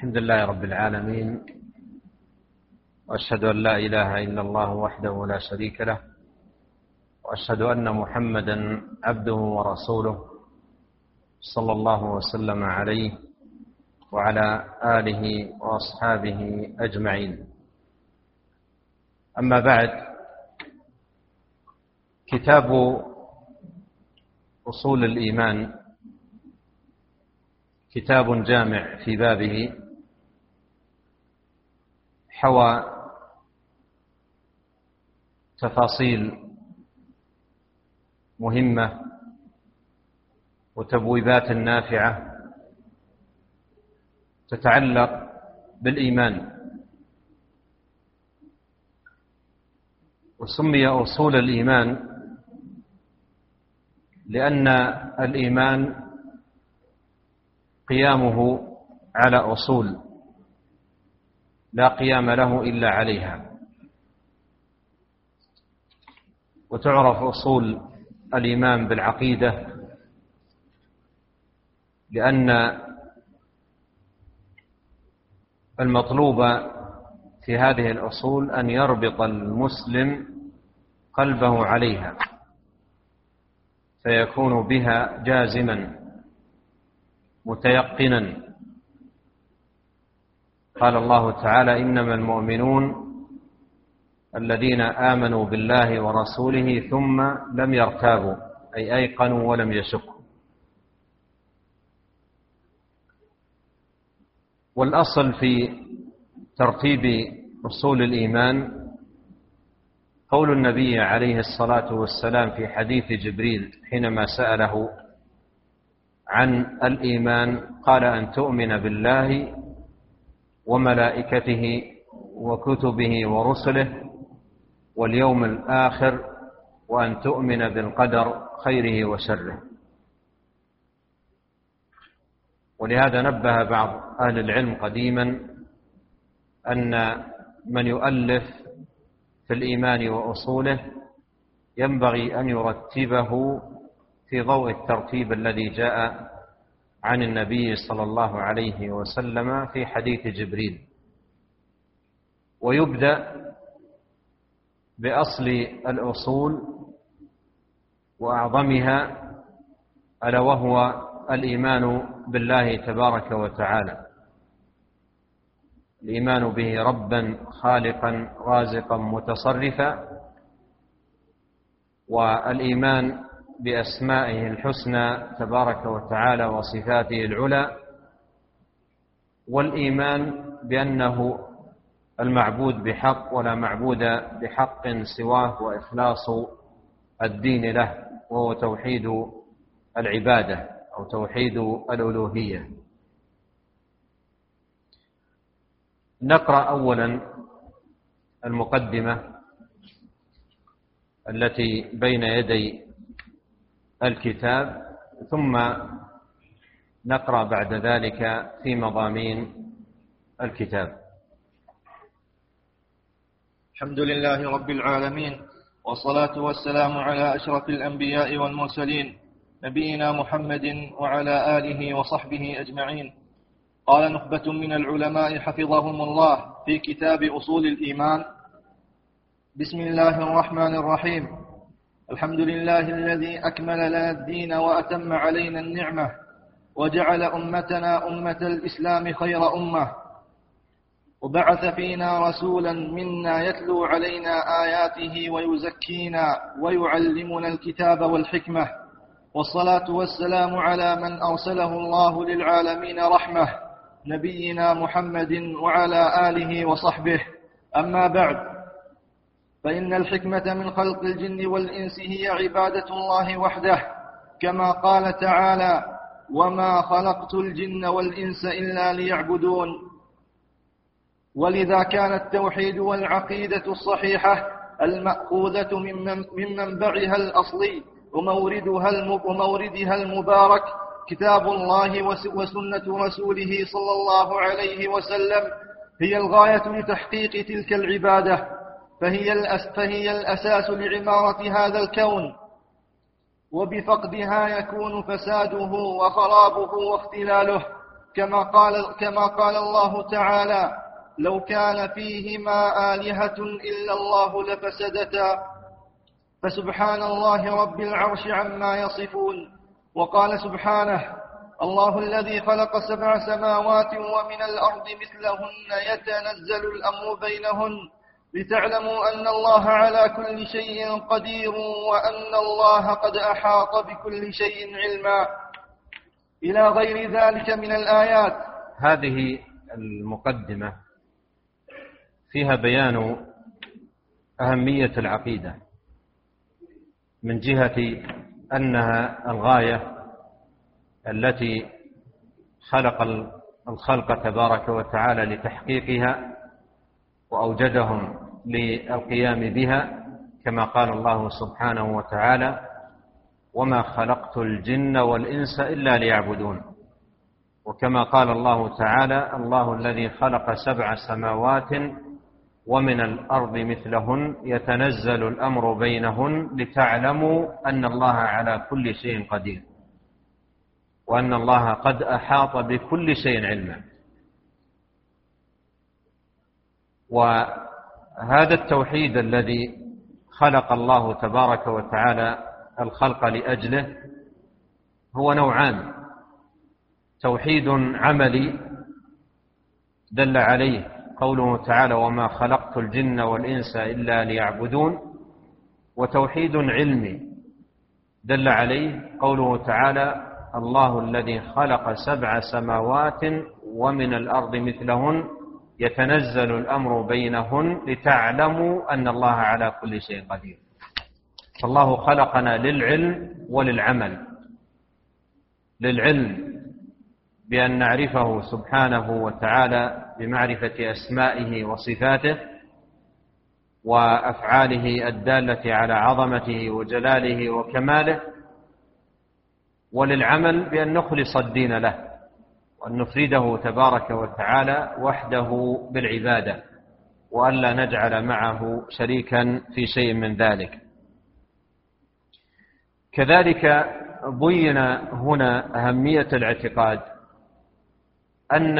الحمد لله رب العالمين وأشهد أن لا إله إلا الله وحده لا شريك له وأشهد أن محمدا عبده ورسوله صلى الله وسلم عليه وعلى آله وأصحابه أجمعين. أما بعد كتاب أصول الإيمان كتاب جامع في بابه حوى تفاصيل مهمة وتبويبات نافعة تتعلق بالإيمان. وسمي أصول الإيمان لأن الإيمان قيامه على أصول. لا قيام له إلا عليها. وتعرف أصول الإيمان بالعقيدة لأن المطلوب في هذه الأصول أن يربط المسلم قلبه عليها فيكون بها جازما متيقنا. قال الله تعالى إنما المؤمنون الذين آمنوا بالله ورسوله ثم لم يرتابوا أي أيقنوا ولم يشكوا. والأصل في ترتيب أصول الإيمان قول النبي عليه الصلاة والسلام في حديث جبريل حينما سأله عن الإيمان قال أن تؤمن بالله وملائكته وكتبه ورسله واليوم الآخر وأن تؤمن بالقدر خيره وشره. ولهذا نبه بعض أهل العلم قديما أن من يؤلف في الإيمان وأصوله ينبغي أن يرتبه في ضوء الترتيب الذي جاء عن النبي صلى الله عليه وسلم في حديث جبريل. ويبدأ بأصل الأصول وأعظمها ألا وهو الإيمان بالله تبارك وتعالى. الإيمان به ربا خالقا رازقا متصرفا. والإيمان بأسمائه الحسنى تبارك وتعالى وصفاته العلى والإيمان بأنه المعبود بحق ولا معبود بحق سواه وإخلاص الدين له وهو توحيد العبادة أو توحيد الألوهية. نقرأ اولا المقدمة التي بين يدي الكتاب ثم نقرأ بعد ذلك في مضامين الكتاب. الحمد لله رب العالمين والصلاة والسلام على أشرف الأنبياء والمرسلين نبينا محمد وعلى آله وصحبه أجمعين. قال نخبة من العلماء حفظهم الله في كتاب أصول الإيمان بسم الله الرحمن الرحيم. الحمد لله الذي أكمل لنا الدين وأتم علينا النعمة وجعل أمتنا أمة الإسلام خير أمة. وبعث فينا رسولا منا يتلو علينا آياته ويزكينا ويعلمنا الكتاب والحكمة. والصلاة والسلام على من أرسله الله للعالمين رحمة نبينا محمد وعلى آله وصحبه. أما بعد فإن الحكمة من خلق الجن والإنس هي عبادة الله وحده كما قال تعالى وما خلقت الجن والإنس إلا ليعبدون ولذا كان التوحيد والعقيدة الصحيحة المأخوذة من منبعها الأصلي وموردها المبارك كتاب الله وسنة رسوله صلى الله عليه وسلم هي الغاية لتحقيق تلك العبادة. فهي, فهي الأساس لعمارة هذا الكون. وبفقدها يكون فساده وخرابه واختلاله كما قال, كما قال الله تعالى لو كان فيهما آلهة إلا الله لفسدتا. فسبحان الله رب العرش عما يصفون. وقال سبحانه الله الذي خلق سبع سماوات ومن الأرض مثلهن يتنزل الأمر بينهن. لتعلموا أن الله على كل شيء قدير وأن الله قد أحاط بكل شيء علما. إلى غير ذلك من الآيات. هذه المقدمة فيها بيان أهمية العقيدة من جهة أنها الغاية التي خلق الخلق تبارك وتعالى لتحقيقها وأوجدهم للقيام بها كما قال الله سبحانه وتعالى وما خلقت الجن والإنس إلا ليعبدون. وكما قال الله تعالى الله الذي خلق سبع سماوات ومن الأرض مثلهن يتنزل الأمر بينهن لتعلموا أن الله على كل شيء قدير وأن الله قد أحاط بكل شيء علما. وهذا التوحيد الذي خلق الله تبارك وتعالى الخلق لأجله هو نوعان. توحيد عملي دل عليه قوله تعالى وما خلقت الجن والإنس إلا ليعبدون وتوحيد علمي دل عليه قوله تعالى الله الذي خلق سبع سماوات ومن الأرض مثلهن يتنزل الأمر بينهن لتعلموا أن الله على كل شيء قدير. فالله خلقنا للعلم وللعمل. للعلم بأن نعرفه سبحانه وتعالى بمعرفة أسمائه وصفاته وأفعاله الدالة على عظمته وجلاله وكماله. وللعمل بأن نخلص الدين له. وأن نفرده تبارك وتعالى وحده بالعبادة وألا نجعل معه شريكا في شيء من ذلك. كذلك بين هنا أهمية الاعتقاد أن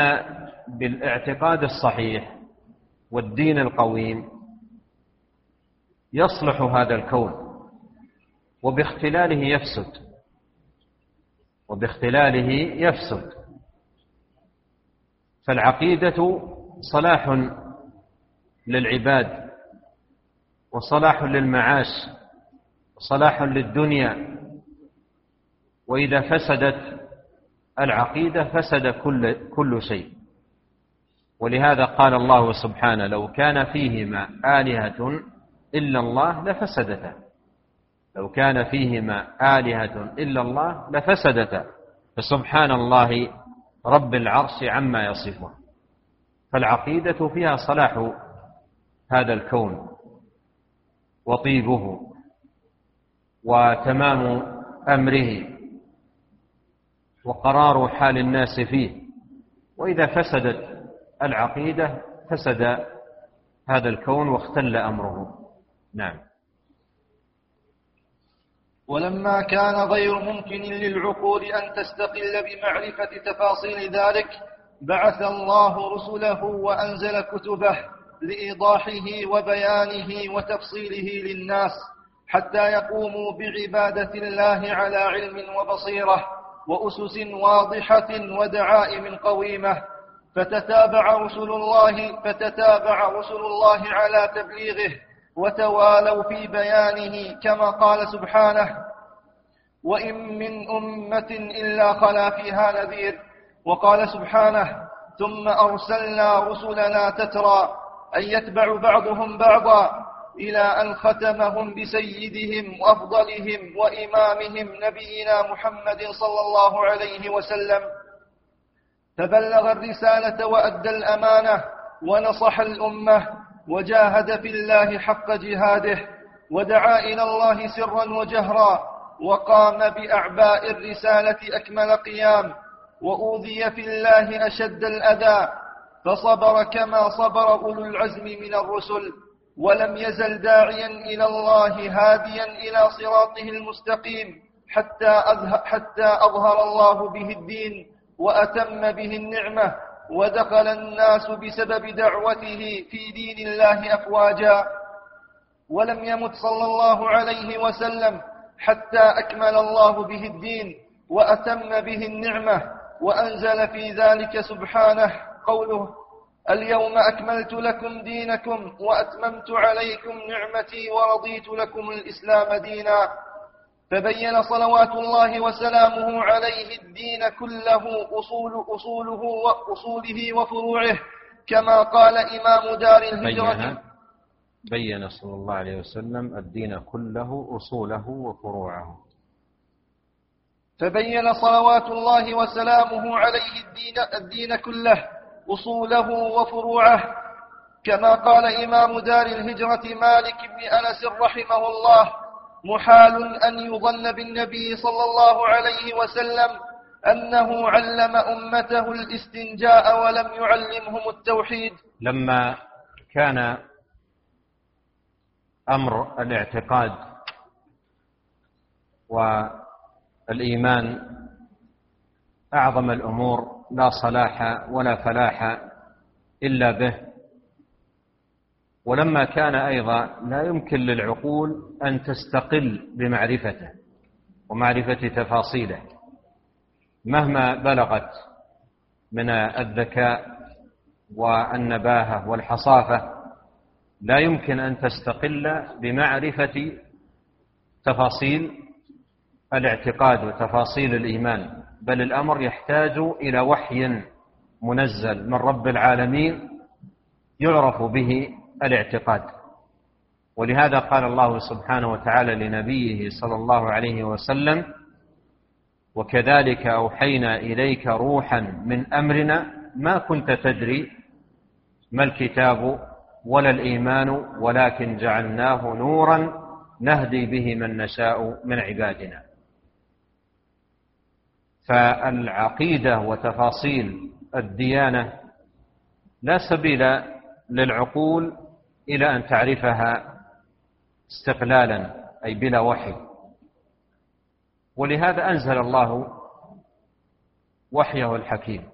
بالاعتقاد الصحيح والدين القويم يصلح هذا الكون وباختلاله يفسد وباختلاله يفسد. فالعقيدة صلاح للعباد وصلاح للمعاش وصلاح للدنيا. وإذا فسدت العقيدة فسد كل كل شيء. ولهذا قال الله سبحانه لو كان فيهما آلهة إلا الله لفسدتا. لو كان فيهما آلهة إلا الله لفسدتا. فسبحان الله رب العرش عما يصفون. فالعقيدة فيها صلاح هذا الكون وطيبه وتمام أمره وقرار حال الناس فيه. وإذا فسدت العقيدة فسد هذا الكون واختل أمره. نعم. ولما كان غير ممكن للعقول أن تستقل بمعرفة تفاصيل ذلك بعث الله رسله وأنزل كتبه لإيضاحه وبيانه وتفصيله للناس حتى يقوموا بعبادة الله على علم وبصيرة وأسس واضحة ودعائم قويمة. فتتابع رسل الله فتتابع رسل الله على تبليغه وتوالوا في بيانه كما قال سبحانه وإن من أمة إلا خلا فيها نذير. وقال سبحانه ثم أرسلنا رسلنا تترى أن يتبع بعضهم بعضا إلى أن ختمهم بسيدهم وأفضلهم وإمامهم نبينا محمد صلى الله عليه وسلم. فبلغ الرسالة وأدى الأمانة ونصح الأمة وجاهد في الله حق جهاده ودعا إلى الله سرا وجهرا وقام بأعباء الرسالة أكمل قيام وأوذي في الله أشد الأذى فصبر كما صبر أولو العزم من الرسل ولم يزل داعيا إلى الله هاديا إلى صراطه المستقيم حتى, حتى أظهر الله به الدين وأتم به النعمة ودخل الناس بسبب دعوته في دين الله أفواجا ولم يمت صلى الله عليه وسلم حتى أكمل الله به الدين وأتم به النعمة وأنزل في ذلك سبحانه قوله اليوم أكملت لكم دينكم وأتممت عليكم نعمتي ورضيت لكم الإسلام دينا. فبين صلوات الله وسلامه عليه الدين كله أصول أصوله وأصوله وفروعه كما قال إمام دار الهجرة. بين بين صلى الله عليه وسلم الدين كله أصوله وفروعه. فبين صلوات الله وسلامه عليه الدين, الدين كله أصوله وفروعه كما قال إمام دار الهجرة مالك بن أنس رحمه الله. محال أن يظن بالنبي صلى الله عليه وسلم أنه علم أمته الاستنجاء ولم يعلمهم التوحيد. لما كان أمر الاعتقاد والإيمان أعظم الأمور لا صلاح ولا فلاح إلا به ولما كان أيضا لا يمكن للعقول أن تستقل بمعرفته ومعرفة تفاصيله مهما بلغت من الذكاء والنباهة والحصافة لا يمكن أن تستقل بمعرفة تفاصيل الاعتقاد وتفاصيل الإيمان بل الأمر يحتاج إلى وحي منزل من رب العالمين يعرف به الاعتقاد. ولهذا قال الله سبحانه وتعالى لنبيه صلى الله عليه وسلم وكذلك أوحينا إليك روحا من أمرنا ما كنت تدري ما الكتاب ولا الإيمان ولكن جعلناه نورا نهدي به من نشاء من عبادنا. فالعقيدة وتفاصيل الديانة لا سبيل للعقول إلى أن تعرفها استقلالا أي بلا وحي. ولهذا أنزل الله وحيه الحكيم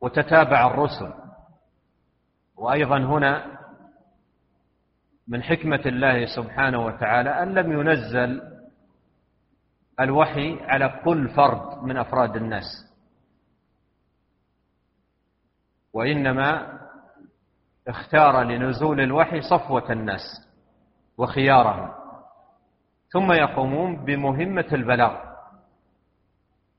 وتتابع الرسل. وأيضا هنا من حكمة الله سبحانه وتعالى أن لم ينزل الوحي على كل فرد من أفراد الناس. وإنما اختار لنزول الوحي صفوة الناس وخيارهم ثم يقومون بمهمة البلاغ.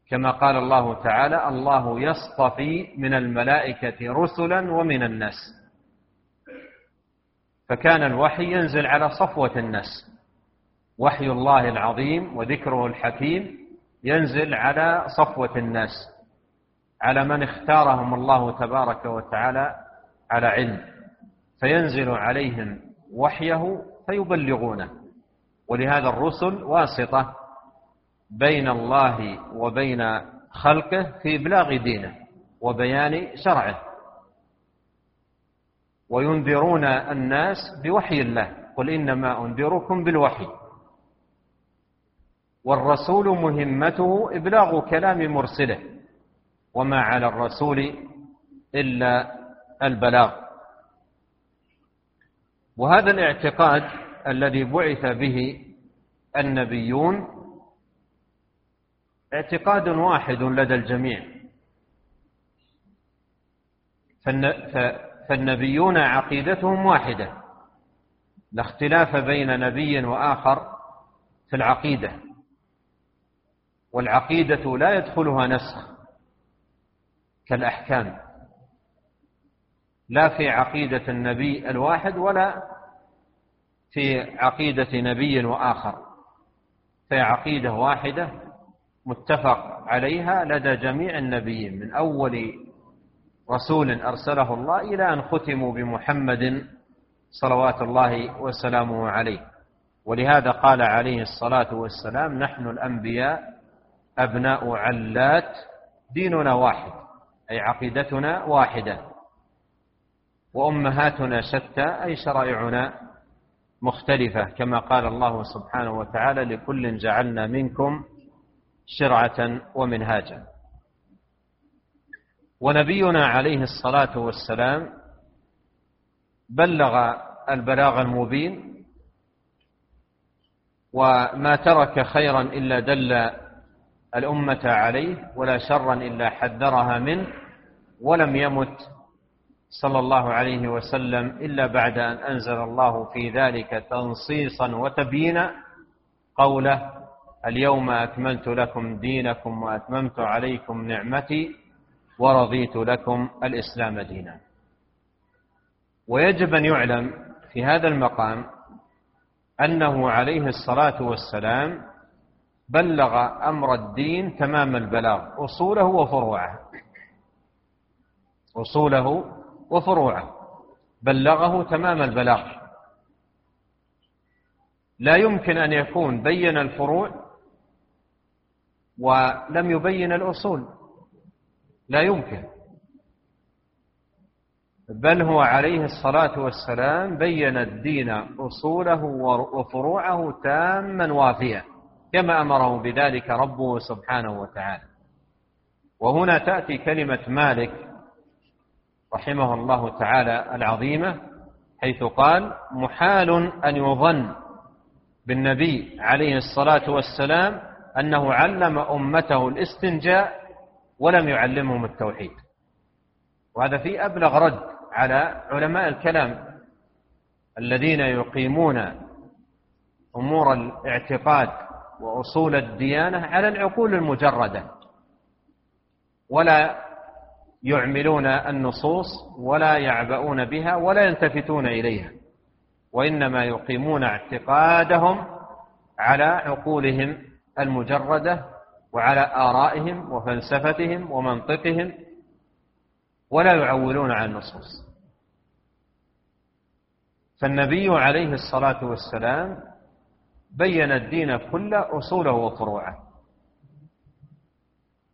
كما قال الله تعالى الله يصطفي من الملائكة رسلا ومن الناس فكان الوحي ينزل على صفوة الناس. وحي الله العظيم وذكره الحكيم ينزل على صفوة الناس على من اختارهم الله تبارك وتعالى على علم. فينزل عليهم وحيه فيبلغونه. ولهذا الرسل واسطة بين الله وبين خلقه في إبلاغ دينه وبيان شرعه. وينذرون الناس بوحي الله. قل إنما أنذركم بالوحي. والرسول مهمته إبلاغ كلام مرسله. وما على الرسول إلا البلاغ. وهذا الاعتقاد الذي بعث به النبيون اعتقاد واحد لدى الجميع. فالنبيون عقيدتهم واحدة. لا اختلاف بين نبي وآخر في العقيدة. والعقيدة لا يدخلها نسخ كالأحكام. لا في عقيدة النبي الواحد ولا في عقيدة نبي وآخر. في عقيدة واحدة متفق عليها لدى جميع النبيين. من أول رسول أرسله الله إلى أن ختموا بمحمد صلوات الله وسلامه عليه. ولهذا قال عليه الصلاة والسلام نحن الأنبياء أبناء علات ديننا واحد أي عقيدتنا واحدة. وأمهاتنا شتى أي شرائعنا مختلفة كما قال الله سبحانه وتعالى لكل جعلنا منكم شرعة ومنهاجا. ونبينا عليه الصلاة والسلام بلغ البلاغ المبين وما ترك خيرا إلا دل الأمة عليه ولا شرا إلا حذرها منه ولم يمت صلى الله عليه وسلم إلا بعد أن أنزل الله في ذلك تنصيصا وتبيينا قوله اليوم أكملت لكم دينكم وأتممت عليكم نعمتي ورضيت لكم الإسلام دينا. ويجب أن يعلم في هذا المقام أنه عليه الصلاة والسلام بلغ أمر الدين تمام البلاغ أصوله وفروعه. أصوله وفروعه. بلغه تمام البلاغ. لا يمكن أن يكون بين الفروع ولم يبين الأصول. لا يمكن. بل هو عليه الصلاة والسلام بين الدين أصوله وفروعه تاما وافيا كما أمره بذلك ربه سبحانه وتعالى. وهنا تأتي كلمة مالك رحمه الله تعالى العظيمة حيث قال محال أن يظن بالنبي عليه الصلاة والسلام أنه علم أمته الاستنجاء ولم يعلمهم التوحيد. وهذا في أبلغ رد على علماء الكلام الذين يقيمون أمور الاعتقاد وأصول الديانة على العقول المجردة ولا يعملون النصوص ولا يعبؤون بها ولا يلتفتون إليها وإنما يقيمون اعتقادهم على عقولهم المجردة وعلى آرائهم وفلسفتهم ومنطقهم ولا يعولون على النصوص. فالنبي عليه الصلاة والسلام بين الدين كله أصوله وفروعه.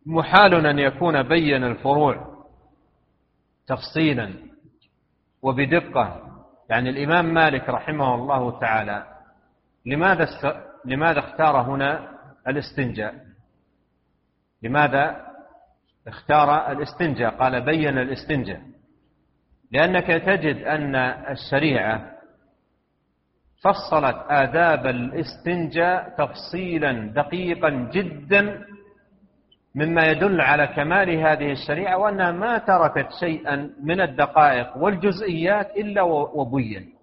محال أن يكون بين الفروع تفصيلا وبدقة. يعني الإمام مالك رحمه الله تعالى لماذا لماذا اختار هنا الاستنجاء؟ لماذا اختار الاستنجاء؟ قال بين الاستنجاء. لأنك تجد أن الشريعة فصلت آداب الاستنجاء تفصيلا دقيقا جدا مما يدل على كمال هذه الشريعة وأنها ما تركت شيئا من الدقائق والجزئيات إلا وبين.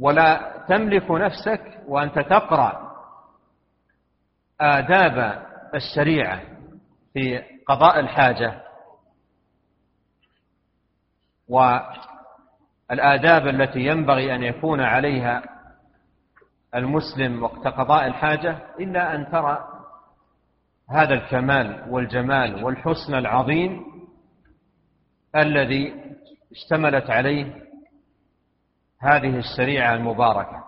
ولا تملك نفسك وأنت تقرأ آداب الشريعة في قضاء الحاجة. والآداب التي ينبغي أن يكون عليها المسلم وقت قضاء الحاجة إلا أن ترى هذا الكمال والجمال والحسن العظيم الذي اشتملت عليه هذه الشريعة المباركة.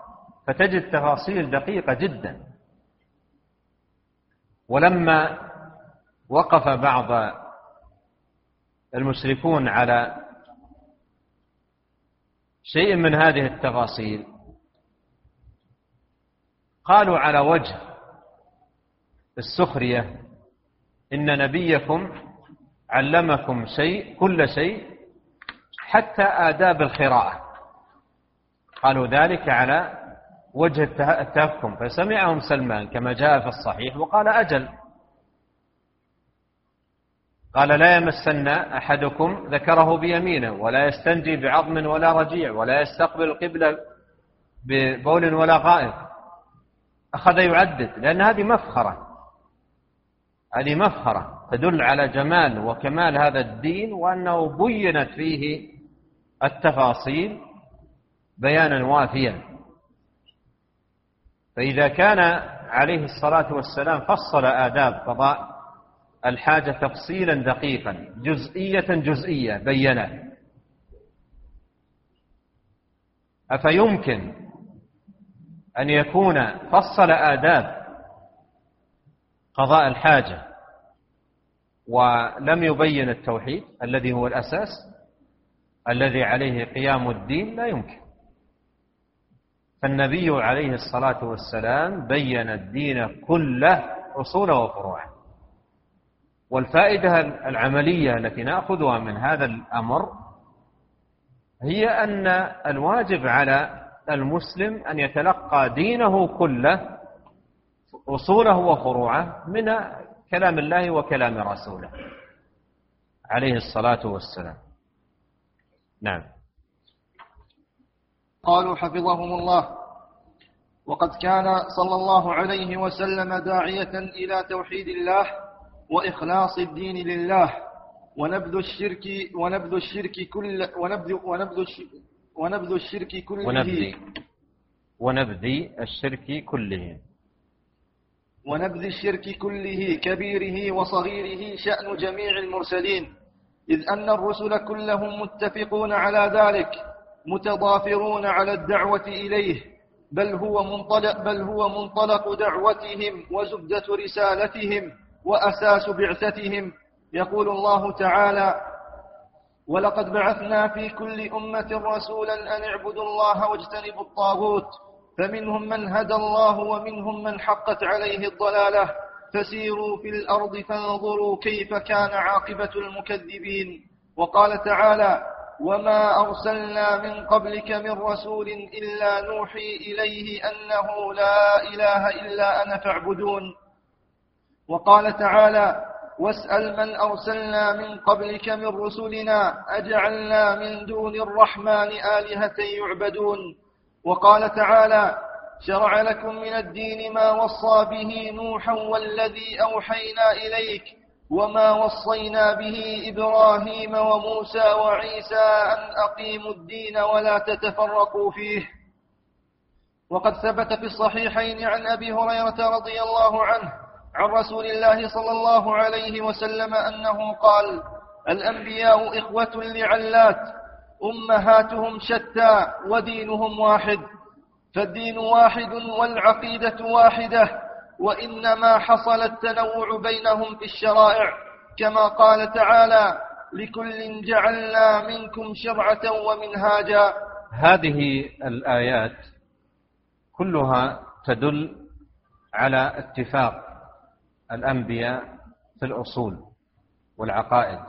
فتجد تفاصيل دقيقة جدا. ولما وقف بعض المشركون على شيء من هذه التفاصيل قالوا على وجه السخرية إن نبيكم علمكم شيء كل شيء حتى آداب القراءة. قالوا ذلك على وجه التهكم. فسمعهم سلمان كما جاء في الصحيح وقال أجل. قال لا يمسن أحدكم ذكره بيمينه ولا يستنجي بعظم ولا رجيع ولا يستقبل القبلة ببول ولا غائط. أخذ يعدد لأن هذه مفخرة. هذه مفخرة تدل على جمال وكمال هذا الدين وأنه بينت فيه التفاصيل بيانا وافيا. فإذا كان عليه الصلاة والسلام فصل آداب قضاء الحاجة تفصيلا دقيقا جزئية جزئية بينه. أفيمكن أن يكون فصل آداب قضاء الحاجة ولم يبين التوحيد الذي هو الأساس الذي عليه قيام الدين لا يمكن. فالنبي عليه الصلاة والسلام بين الدين كله أصوله وفروعه والفائدة العملية التي نأخذها من هذا الأمر هي أن الواجب على المسلم أن يتلقى دينه كله أصوله وفروعه من كلام الله وكلام رسوله. عليه الصلاة والسلام. نعم. قالوا حفظهم الله. وقد كان صلى الله عليه وسلم داعية إلى توحيد الله وإخلاص الدين لله ونبذ الشرك ونبذ الشرك كل ونبذ ونبذ ونبذ الشرك كله. ونبذ. ونبذ الشرك كله. ونبذ الشرك كله كبيره وصغيره شأن جميع المرسلين. إذ أن الرسل كلهم متفقون على ذلك متضافرون على الدعوة إليه. بل هو منطلق بل هو منطلق دعوتهم وزبدة رسالتهم وأساس بعثتهم. يقول الله تعالى ولقد بعثنا في كل أمة رسولا أن اعبدوا الله واجتنبوا الطاغوت. فمنهم من هدى الله ومنهم من حقت عليه الضلالة. فسيروا في الأرض فانظروا كيف كان عاقبة المكذبين. وقال تعالى وما أرسلنا من قبلك من رسول إلا نوحي إليه أنه لا إله إلا أنا فاعبدون. وقال تعالى واسأل من أرسلنا من قبلك من رسلنا أجعلنا من دون الرحمن آلهة يعبدون. وقال تعالى شرع لكم من الدين ما وصى به نوحا والذي أوحينا إليك وما وصينا به إبراهيم وموسى وعيسى أن أقيموا الدين ولا تتفرقوا فيه. وقد ثبت في الصحيحين عن أبي هريرة رضي الله عنه عن رسول الله صلى الله عليه وسلم أنه قال الأنبياء إخوة لعلات أمهاتهم شتى ودينهم واحد فالدين واحد والعقيدة واحدة وإنما حصل التنوع بينهم في الشرائع كما قال تعالى لكل جعلنا منكم شرعة ومنهاجا. هذه الآيات كلها تدل على اتفاق الأنبياء في الأصول والعقائد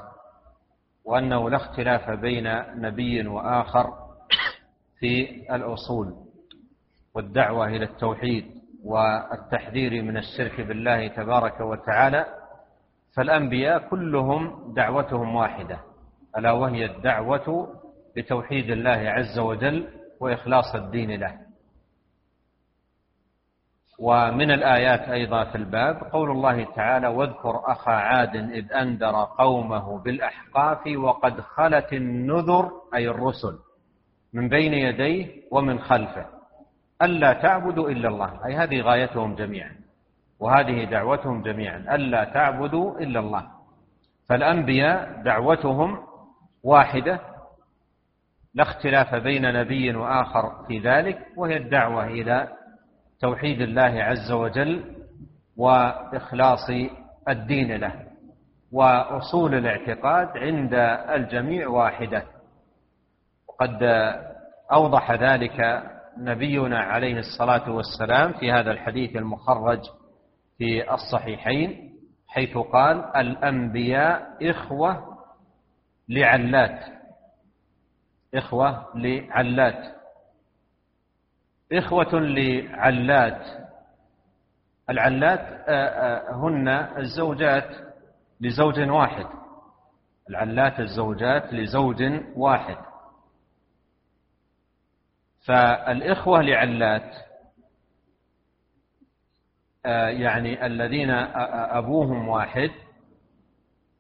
وأنه لا اختلاف بين نبي وآخر في الأصول والدعوة إلى التوحيد والتحذير من الشرك بالله تبارك وتعالى. فالأنبياء كلهم دعوتهم واحدة ألا وهي الدعوة لتوحيد الله عز وجل وإخلاص الدين له. ومن الآيات أيضا في الباب قول الله تعالى واذكر أخا عاد إذ أنذر قومه بالأحقاف وقد خلت النذر أي الرسل من بين يديه ومن خلفه ألا تعبدوا إلا الله أي هذه غايتهم جميعا وهذه دعوتهم جميعا ألا تعبدوا إلا الله. فالأنبياء دعوتهم واحدة لا اختلاف بين نبي وآخر في ذلك وهي الدعوة إلى توحيد الله عز وجل وإخلاص الدين له وأصول الاعتقاد عند الجميع واحدة. وقد أوضح ذلك نبينا عليه الصلاة والسلام في هذا الحديث المخرج في الصحيحين حيث قال الأنبياء إخوة لعلات إخوة لعلات. إخوة لعلات. العلات آه، آه، هن الزوجات لزوج واحد. العلات الزوجات لزوج واحد. فالإخوة لعلات آه، يعني الذين أبوهم واحد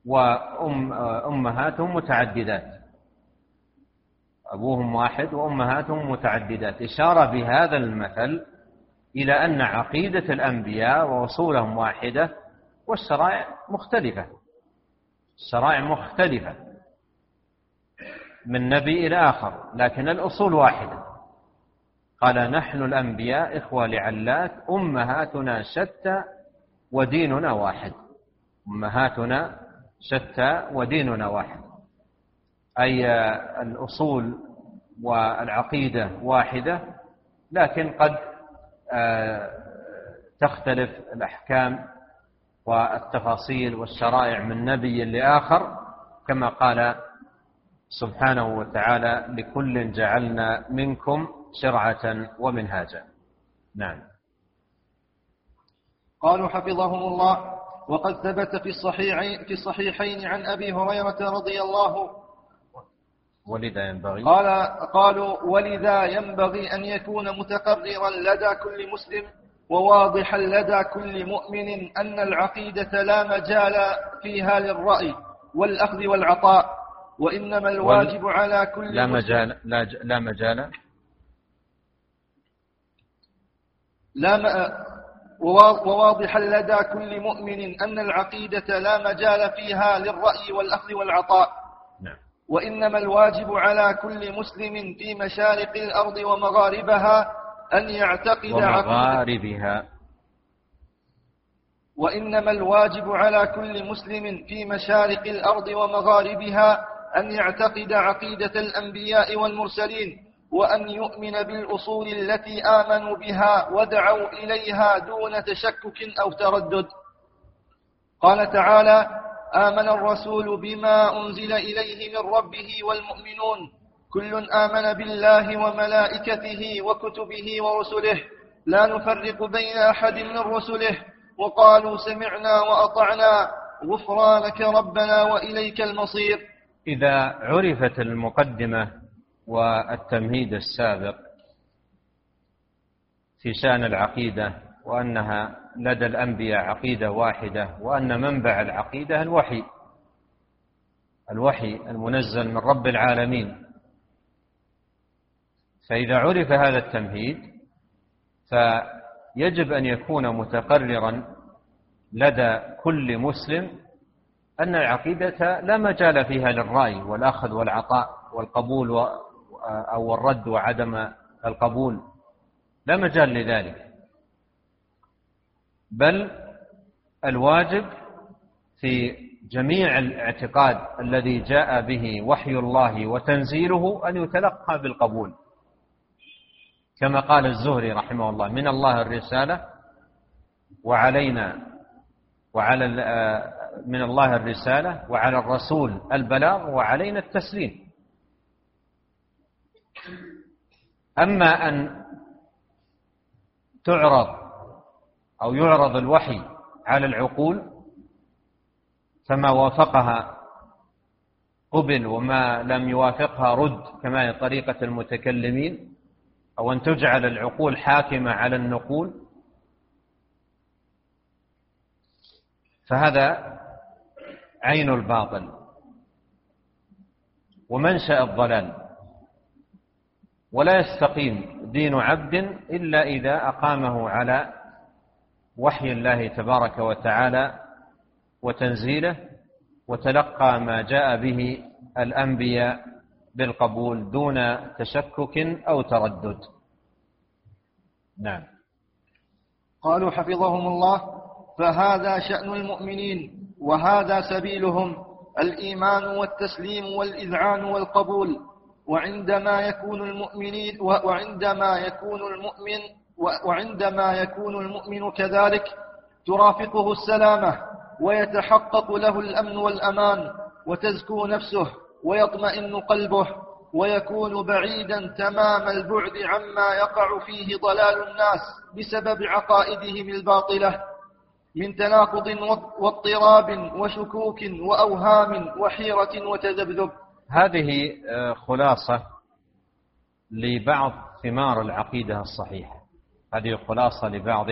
وأمهاتهم متعددات. أبوهم واحد وأمهاتهم متعددات. إشارة بهذا المثل إلى أن عقيدة الأنبياء ووصولهم واحدة والشرائع مختلفة. الشرائع مختلفة من نبي إلى آخر لكن الأصول واحدة. قال نحن الأنبياء إخوة لعلات أمهاتنا شتى وديننا واحد. أمهاتنا شتى وديننا واحد. أي الأصول والعقيدة واحدة لكن قد آه، تختلف الأحكام والتفاصيل والشرائع من نبي لآخر كما قال سبحانه وتعالى لكل جعلنا منكم شرعة ومنهاجا. نعم. قالوا حفظهم الله وقد ثبت في الصحيحين في الصحيحين عن أبي هريرة رضي الله ولذا ينبغي. قال قالوا ولذا ينبغي أن يكون متقررا لدى كل مسلم وواضحا لدى كل مؤمن أن العقيدة لا مجال فيها للرأي والأخذ والعطاء وإنما الواجب على كل لا مجال لا, ج... لا مجال. لا م... وواضحا لدى كل مؤمن أن العقيدة لا مجال فيها للرأي والأخذ والعطاء. وإنما الواجب على كل مسلم في مشارق الأرض ومغاربها أن يعتقد ومغاربها. وإنما الواجب على كل مسلم في مشارق الأرض ومغاربها أن يعتقد عقيدة الأنبياء والمرسلين وأن يؤمن بالأصول التي آمنوا بها ودعوا إليها دون تشكك أو تردد. قال تعالى آمن الرسول بما أنزل إليه من ربه والمؤمنون. كل آمن بالله وملائكته وكتبه ورسله. لا نفرق بين أحد من رسله. وقالوا سمعنا وأطعنا. غفرانك ربنا وإليك المصير. إذا عرفت المقدمة والتمهيد السابق في شأن العقيدة وأنها لدى الأنبياء عقيدة واحدة وأن منبع العقيدة الوحي. الوحي المنزل من رب العالمين. فإذا عرف هذا التمهيد فيجب أن يكون متقررا لدى كل مسلم أن العقيدة لا مجال فيها للرأي والأخذ والعطاء والقبول أو الرد وعدم القبول. لا مجال لذلك. بل الواجب في جميع الاعتقاد الذي جاء به وحي الله وتنزيله أن يتلقى بالقبول. كما قال الزهري رحمه الله من الله الرسالة وعلينا وعلى من الله الرسالة وعلى الرسول البلاغ وعلينا التسليم. أما أن تعرض أو يعرض الوحي على العقول فما وافقها قبل وما لم يوافقها رد كما هي طريقة المتكلمين أو أن تجعل العقول حاكمة على النقول. فهذا عين الباطل. ومنشأ الضلال. ولا يستقيم دين عبد إلا إذا أقامه على وحي الله تبارك وتعالى وتنزيله وتلقى ما جاء به الأنبياء بالقبول دون تشكك أو تردد. نعم. قالوا حفظهم الله فهذا شأن المؤمنين وهذا سبيلهم الإيمان والتسليم والإذعان والقبول. وعندما يكون المؤمنين وعندما يكون المؤمن وعندما يكون المؤمن كذلك ترافقه السلامة ويتحقق له الأمن والأمان وتزكو نفسه ويطمئن قلبه ويكون بعيدا تمام البعد عما يقع فيه ضلال الناس بسبب عقائدهم الباطلة من تناقض واضطراب وشكوك وأوهام وحيرة وتذبذب. هذه آه، خلاصة لبعض ثمار العقيدة الصحيحة. هذه خلاصة لبعض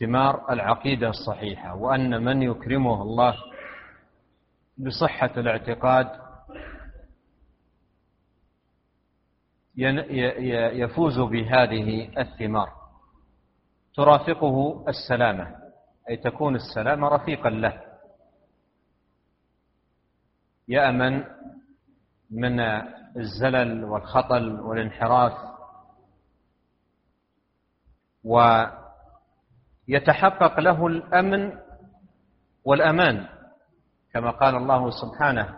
ثمار العقيدة الصحيحة وأن من يكرمه الله بصحة الاعتقاد يفوز بهذه الثمار. ترافقه السلامة أي تكون السلامة رفيقا له. يأمن من الزلل والخطل والانحراف ويتحقق له الأمن والأمان كما قال الله سبحانه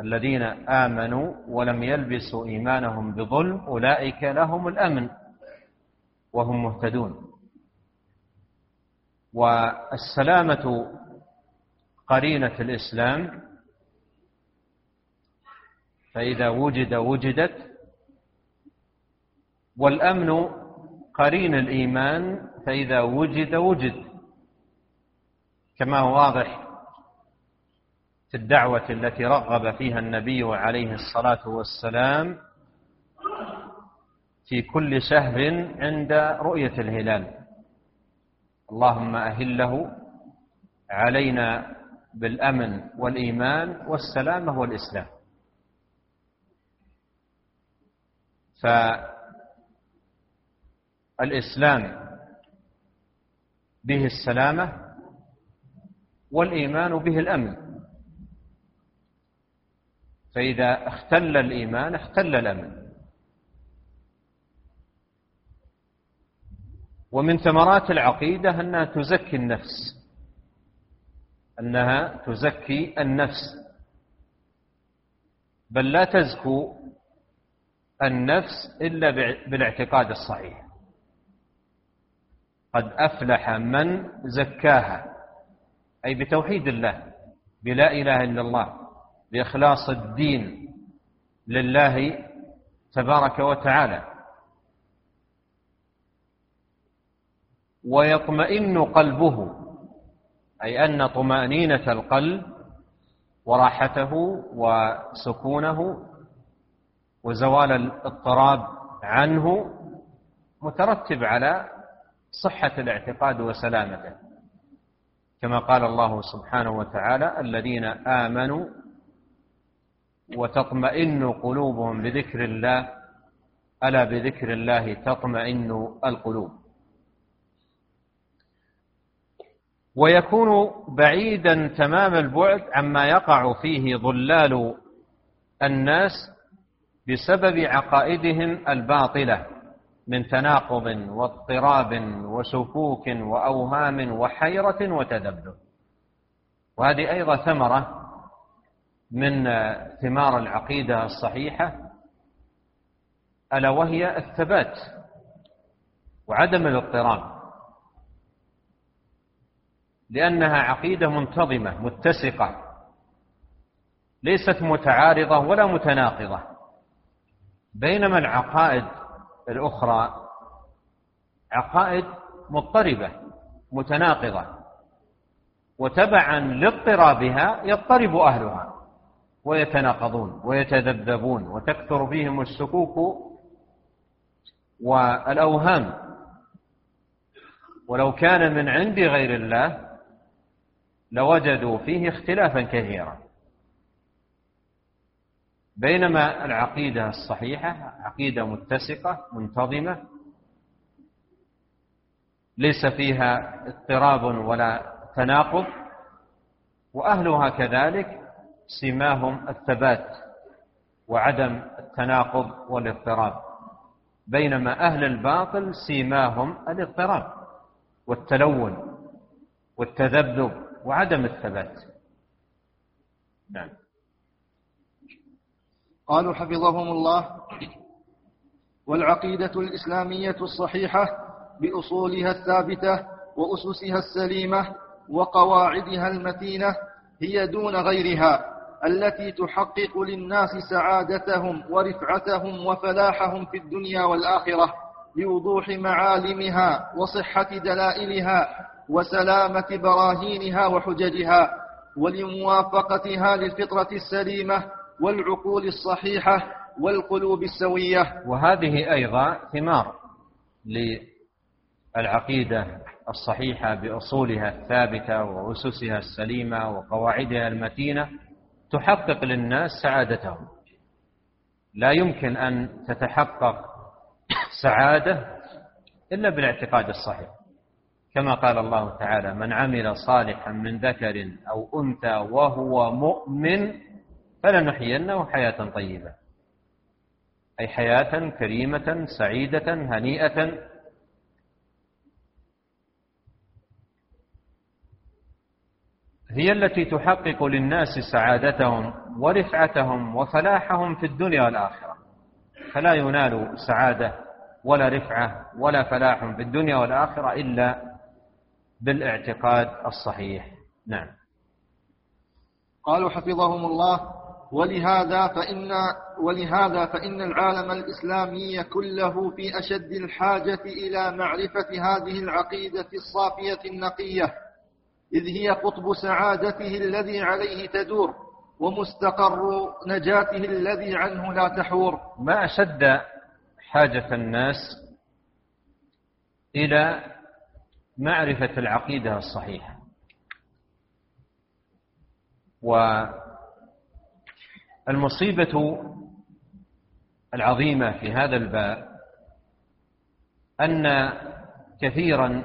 الذين آمنوا ولم يلبسوا إيمانهم بظلم أولئك لهم الأمن وهم مهتدون. والسلامة قرينة الإسلام فإذا وجد وجدت والأمن قرين الإيمان فإذا وجد وجد. كما هو واضح في الدعوة التي رغب فيها النبي عليه الصلاة والسلام في كل شهر عند رؤية الهلال. اللهم أهله علينا بالأمن والإيمان والسلامة والإسلام. فالإسلام به السلامة والإيمان به الأمن. فإذا اختل الإيمان اختل الأمن. ومن ثمرات العقيدة أنها تزكي النفس. أنها تزكي النفس. بل لا تزكو النفس إلا بالاعتقاد الصحيح. قد أفلح من زكاها أي بتوحيد الله بلا إله إلا الله بإخلاص الدين لله تبارك وتعالى. ويطمئن قلبه أي أن طمأنينة القلب وراحته وسكونه وزوال الاضطراب عنه مترتب على صحة الاعتقاد وسلامته. كما قال الله سبحانه وتعالى الذين آمنوا وتطمئن قلوبهم بذكر الله ألا بذكر الله تطمئن القلوب. ويكون بعيدا تمام البعد عما يقع فيه ضلال الناس بسبب عقائدهم الباطلة. من تناقض واضطراب وشكوك وأوهام وحيرة وتذبذب. وهذه أيضا ثمرة من ثمار العقيدة الصحيحة ألا وهي الثبات وعدم الاضطراب. لأنها عقيدة منتظمة متسقة ليست متعارضة ولا متناقضة. بينما العقائد الأخرى عقائد مضطربة متناقضة وتبعا لاضطرابها يضطرب أهلها ويتناقضون ويتذبذبون وتكثر فيهم الشكوك والأوهام. ولو كان من عند غير الله لوجدوا فيه اختلافا كثيرا. بينما العقيدة الصحيحة عقيدة متسقة منتظمة ليس فيها اضطراب ولا تناقض وأهلها كذلك سماهم الثبات وعدم التناقض والاضطراب. بينما أهل الباطل سيماهم الاضطراب والتلون والتذبذب وعدم الثبات. نعم. قالوا حفظهم الله. والعقيدة الإسلامية الصحيحة بأصولها الثابتة وأسسها السليمة وقواعدها المتينة هي دون غيرها التي تحقق للناس سعادتهم ورفعتهم وفلاحهم في الدنيا والآخرة بوضوح معالمها وصحة دلائلها وسلامة براهينها وحججها ولموافقتها للفطرة السليمة والعقول الصحيحة والقلوب السوية. وهذه أيضا ثمار للعقيدة الصحيحة بأصولها الثابتة وأسسها السليمة وقواعدها المتينة تحقق للناس سعادتهم. لا يمكن أن تتحقق سعادة إلا بالاعتقاد الصحيح. كما قال الله تعالى من عمل صالحا من ذكر أو أنثى وهو مؤمن فلنحيينه حياة طيبة. أي حياة كريمة سعيدة هنيئة. هي التي تحقق للناس سعادتهم ورفعتهم وفلاحهم في الدنيا والآخرة. فلا ينال سعادة ولا رفعة ولا فلاح في الدنيا والآخرة إلا بالإعتقاد الصحيح. نعم. قالوا حفظهم الله. ولهذا فإن ولهذا فإن العالم الإسلامي كله في أشد الحاجة إلى معرفة هذه العقيدة الصافية النقية إذ هي قطب سعادته الذي عليه تدور ومستقر نجاته الذي عنه لا تحور. ما أشد حاجة الناس إلى معرفة العقيدة الصحيحة؟ والمصيبة العظيمة في هذا الباب أن كثيرا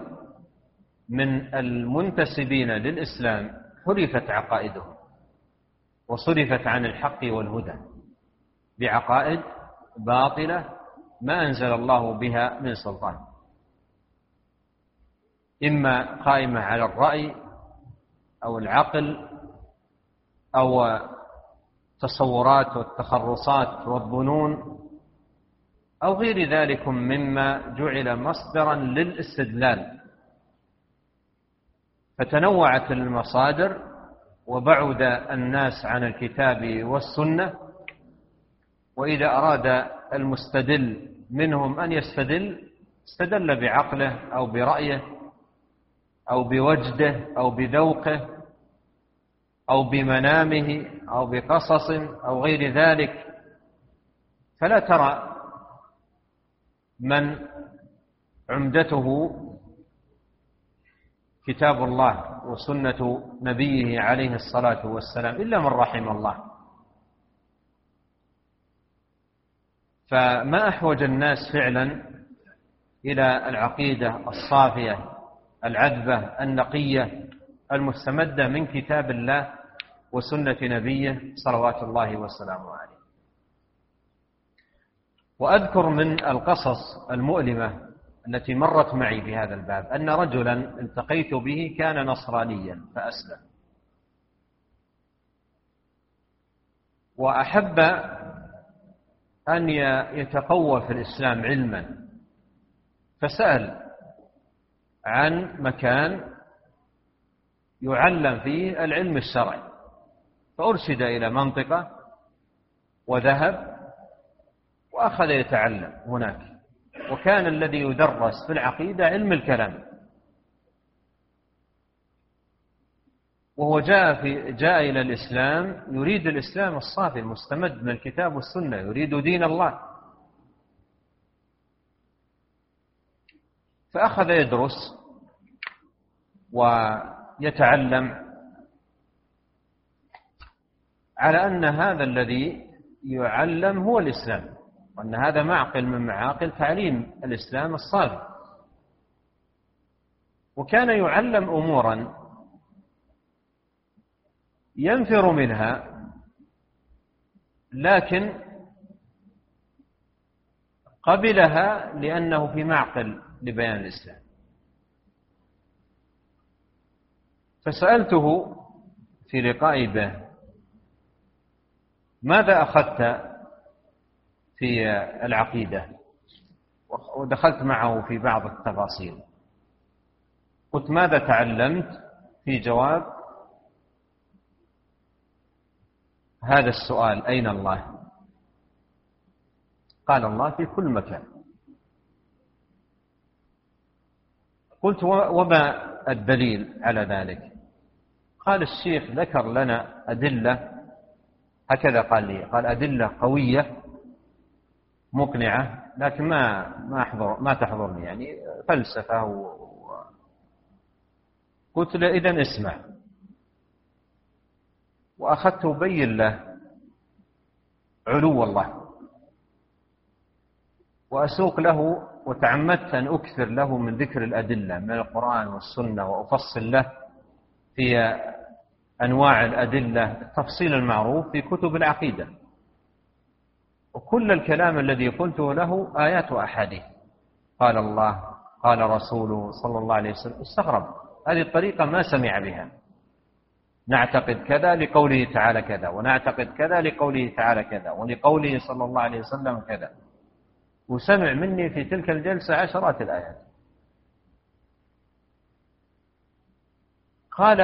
من المنتسبين للإسلام حرفت عقائدهم وصرفت عن الحق والهدى بعقائد باطلة ما أنزل الله بها من سلطان. إما قائمة على الرأي أو العقل أو التصورات والتخرصات والظنون أو غير ذلك مما جعل مصدرا للاستدلال. فتنوعت المصادر وبعد الناس عن الكتاب والسنة وإذا أراد المستدل منهم أن يستدل استدل بعقله أو برأيه أو بوجده أو بذوقه أو بمنامه أو بقصص أو غير ذلك فلا ترى من عمدته كتاب الله وسنة نبيه عليه الصلاة والسلام إلا من رحم الله. فما أحوج الناس فعلا إلى العقيدة الصافية العذبة النقية المستمدة من كتاب الله وسنة نبيه صلوات الله وسلامه عليه. وأذكر من القصص المؤلمة التي مرت معي في هذا الباب أن رجلا التقيت به كان نصرانيا فأسلم. وأحب أن يتقوى في الإسلام علما. فسأل عن مكان يعلم فيه العلم الشرعي. فأرشد إلى منطقة وذهب وأخذ يتعلم هناك. وكان الذي يدرس في العقيدة علم الكلام. وهو جاء في جاء إلى الإسلام يريد الإسلام الصافي المستمد من الكتاب والسنة يريد دين الله. فأخذ يدرس ويتعلم على أن هذا الذي يعلم هو الإسلام وأن هذا معقل من معاقل تعليم الإسلام الصافي وكان يعلم أمورا ينفر منها لكن قبلها لأنه في معقل لبيان الإسلام. فسألته في لقائي به ماذا أخذت في العقيدة؟ ودخلت معه في بعض التفاصيل. قلت ماذا تعلمت في جواب هذا السؤال؟ أين الله؟ قال الله في كل مكان. قلت وما الدليل على ذلك؟ قال الشيخ ذكر لنا أدلة هكذا قال لي. قال أدلة قوية مقنعة لكن ما ما أحضر ما تحضرني. يعني فلسفة و... قلت له إذا اسمع. وأخذت أبين له علو الله. وأسوق له وتعمدت أن أكثر له من ذكر الأدلة من القرآن والسنة وأفصل له في أنواع الأدلة التفصيل المعروف في كتب العقيدة. وكل الكلام الذي قلته له آيات وأحاديث. قال الله قال رسوله صلى الله عليه وسلم استغرب هذه الطريقة ما سمع بها. نعتقد كذا لقوله تعالى كذا ونعتقد كذا لقوله تعالى كذا ولقوله صلى الله عليه وسلم كذا. وسمع مني في تلك الجلسة عشرات الآيات. قال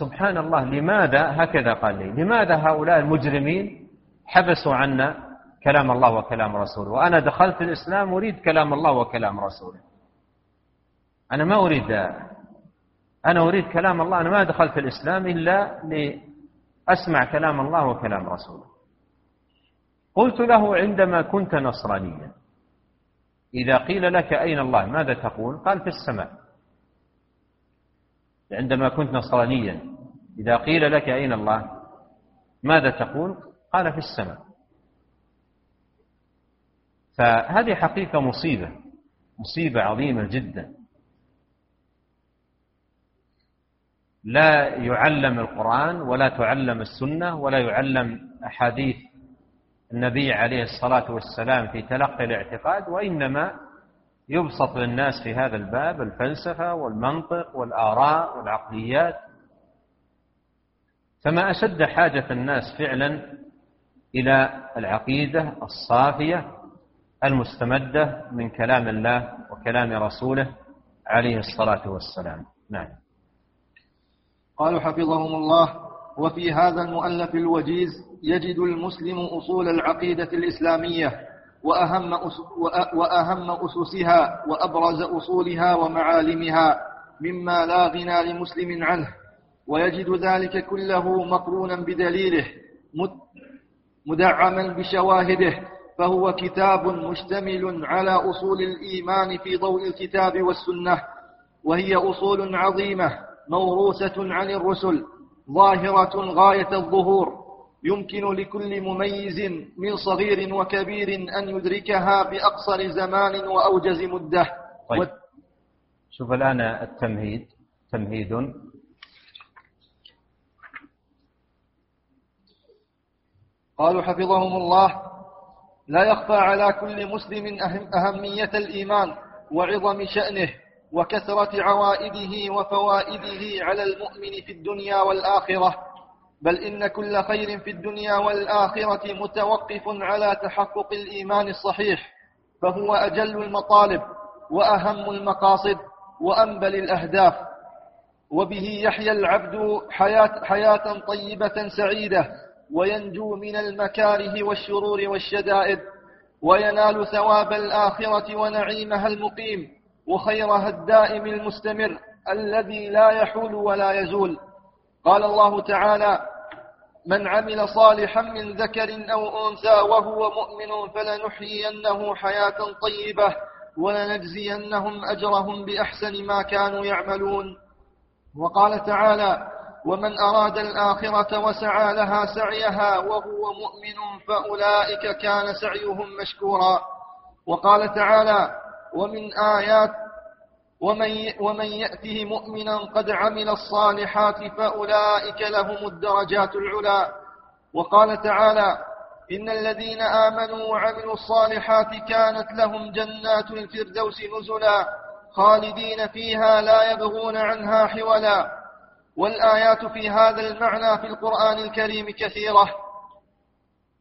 سبحان الله لماذا؟ هكذا قال لي لماذا هؤلاء المجرمين حبسوا عنا كلام الله وكلام رسوله؟ وأنا دخلت الإسلام أريد كلام الله وكلام رسوله. أنا ما أريد أنا أريد كلام الله أنا ما دخلت الإسلام إلا لأسمع كلام الله وكلام رسوله. قلت له عندما كنت نصرانيا إذا قيل لك أين الله؟ ماذا تقول؟ قال في السماء. عندما كنت نصرانيا. إذا قيل لك أين الله؟ ماذا تقول؟ قال في السماء. فهذه حقيقة مصيبة مصيبة عظيمة جدا. لا يعلم القرآن ولا تعلم السنة ولا يعلم أحاديث النبي عليه الصلاة والسلام في تلقي الاعتقاد وإنما يبسط للناس في هذا الباب الفلسفة والمنطق والآراء والعقليات. فما أشد حاجة الناس فعلا إلى العقيدة الصافية المستمدة من كلام الله وكلام رسوله عليه الصلاة والسلام. نعم. قالوا حفظهم الله وفي هذا المؤلف الوجيز يجد المسلم أصول العقيدة الإسلامية. وأهم, وأهم أسسها وأبرز أصولها ومعالمها مما لا غنى لمسلم عنه. ويجد ذلك كله مقرونا بدليله مدعما بشواهده فهو كتاب مشتمل على أصول الإيمان في ضوء الكتاب والسنة. وهي أصول عظيمة موروثة عن الرسل ظاهرة غاية الظهور. يمكن لكل مميز من صغير وكبير أن يدركها بأقصر زمان وأوجز مدة. طيب. شوف الآن التمهيد. تمهيد. قالوا حفظهم الله. لا يخفى على كل مسلم أهم أهمية الإيمان وعظم شأنه وكثرة عوائده وفوائده على المؤمن في الدنيا والآخرة. بل إن كل خير في الدنيا والآخرة متوقف على تحقق الإيمان الصحيح فهو أجل المطالب وأهم المقاصد وأنبل الأهداف. وبه يحيا العبد حياة, حياة طيبة سعيدة وينجو من المكاره والشرور والشدائد وينال ثواب الآخرة ونعيمها المقيم وخيرها الدائم المستمر الذي لا يحول ولا يزول. قال الله تعالى من عمل صالحا من ذكر أو أنثى وهو مؤمن فلنحيينه حياة طيبة ولنجزينهم أجرهم بأحسن ما كانوا يعملون. وقال تعالى ومن أراد الآخرة وسعى لها سعيها وهو مؤمن فأولئك كان سعيهم مشكورا وقال تعالى ومن آيات ومن ومن يأته مؤمنا قد عمل الصالحات فأولئك لهم الدرجات العلى وقال تعالى إن الذين آمنوا وعملوا الصالحات كانت لهم جنات الفردوس نزلا خالدين فيها لا يبغون عنها حولا. والآيات في هذا المعنى في القرآن الكريم كثيرة.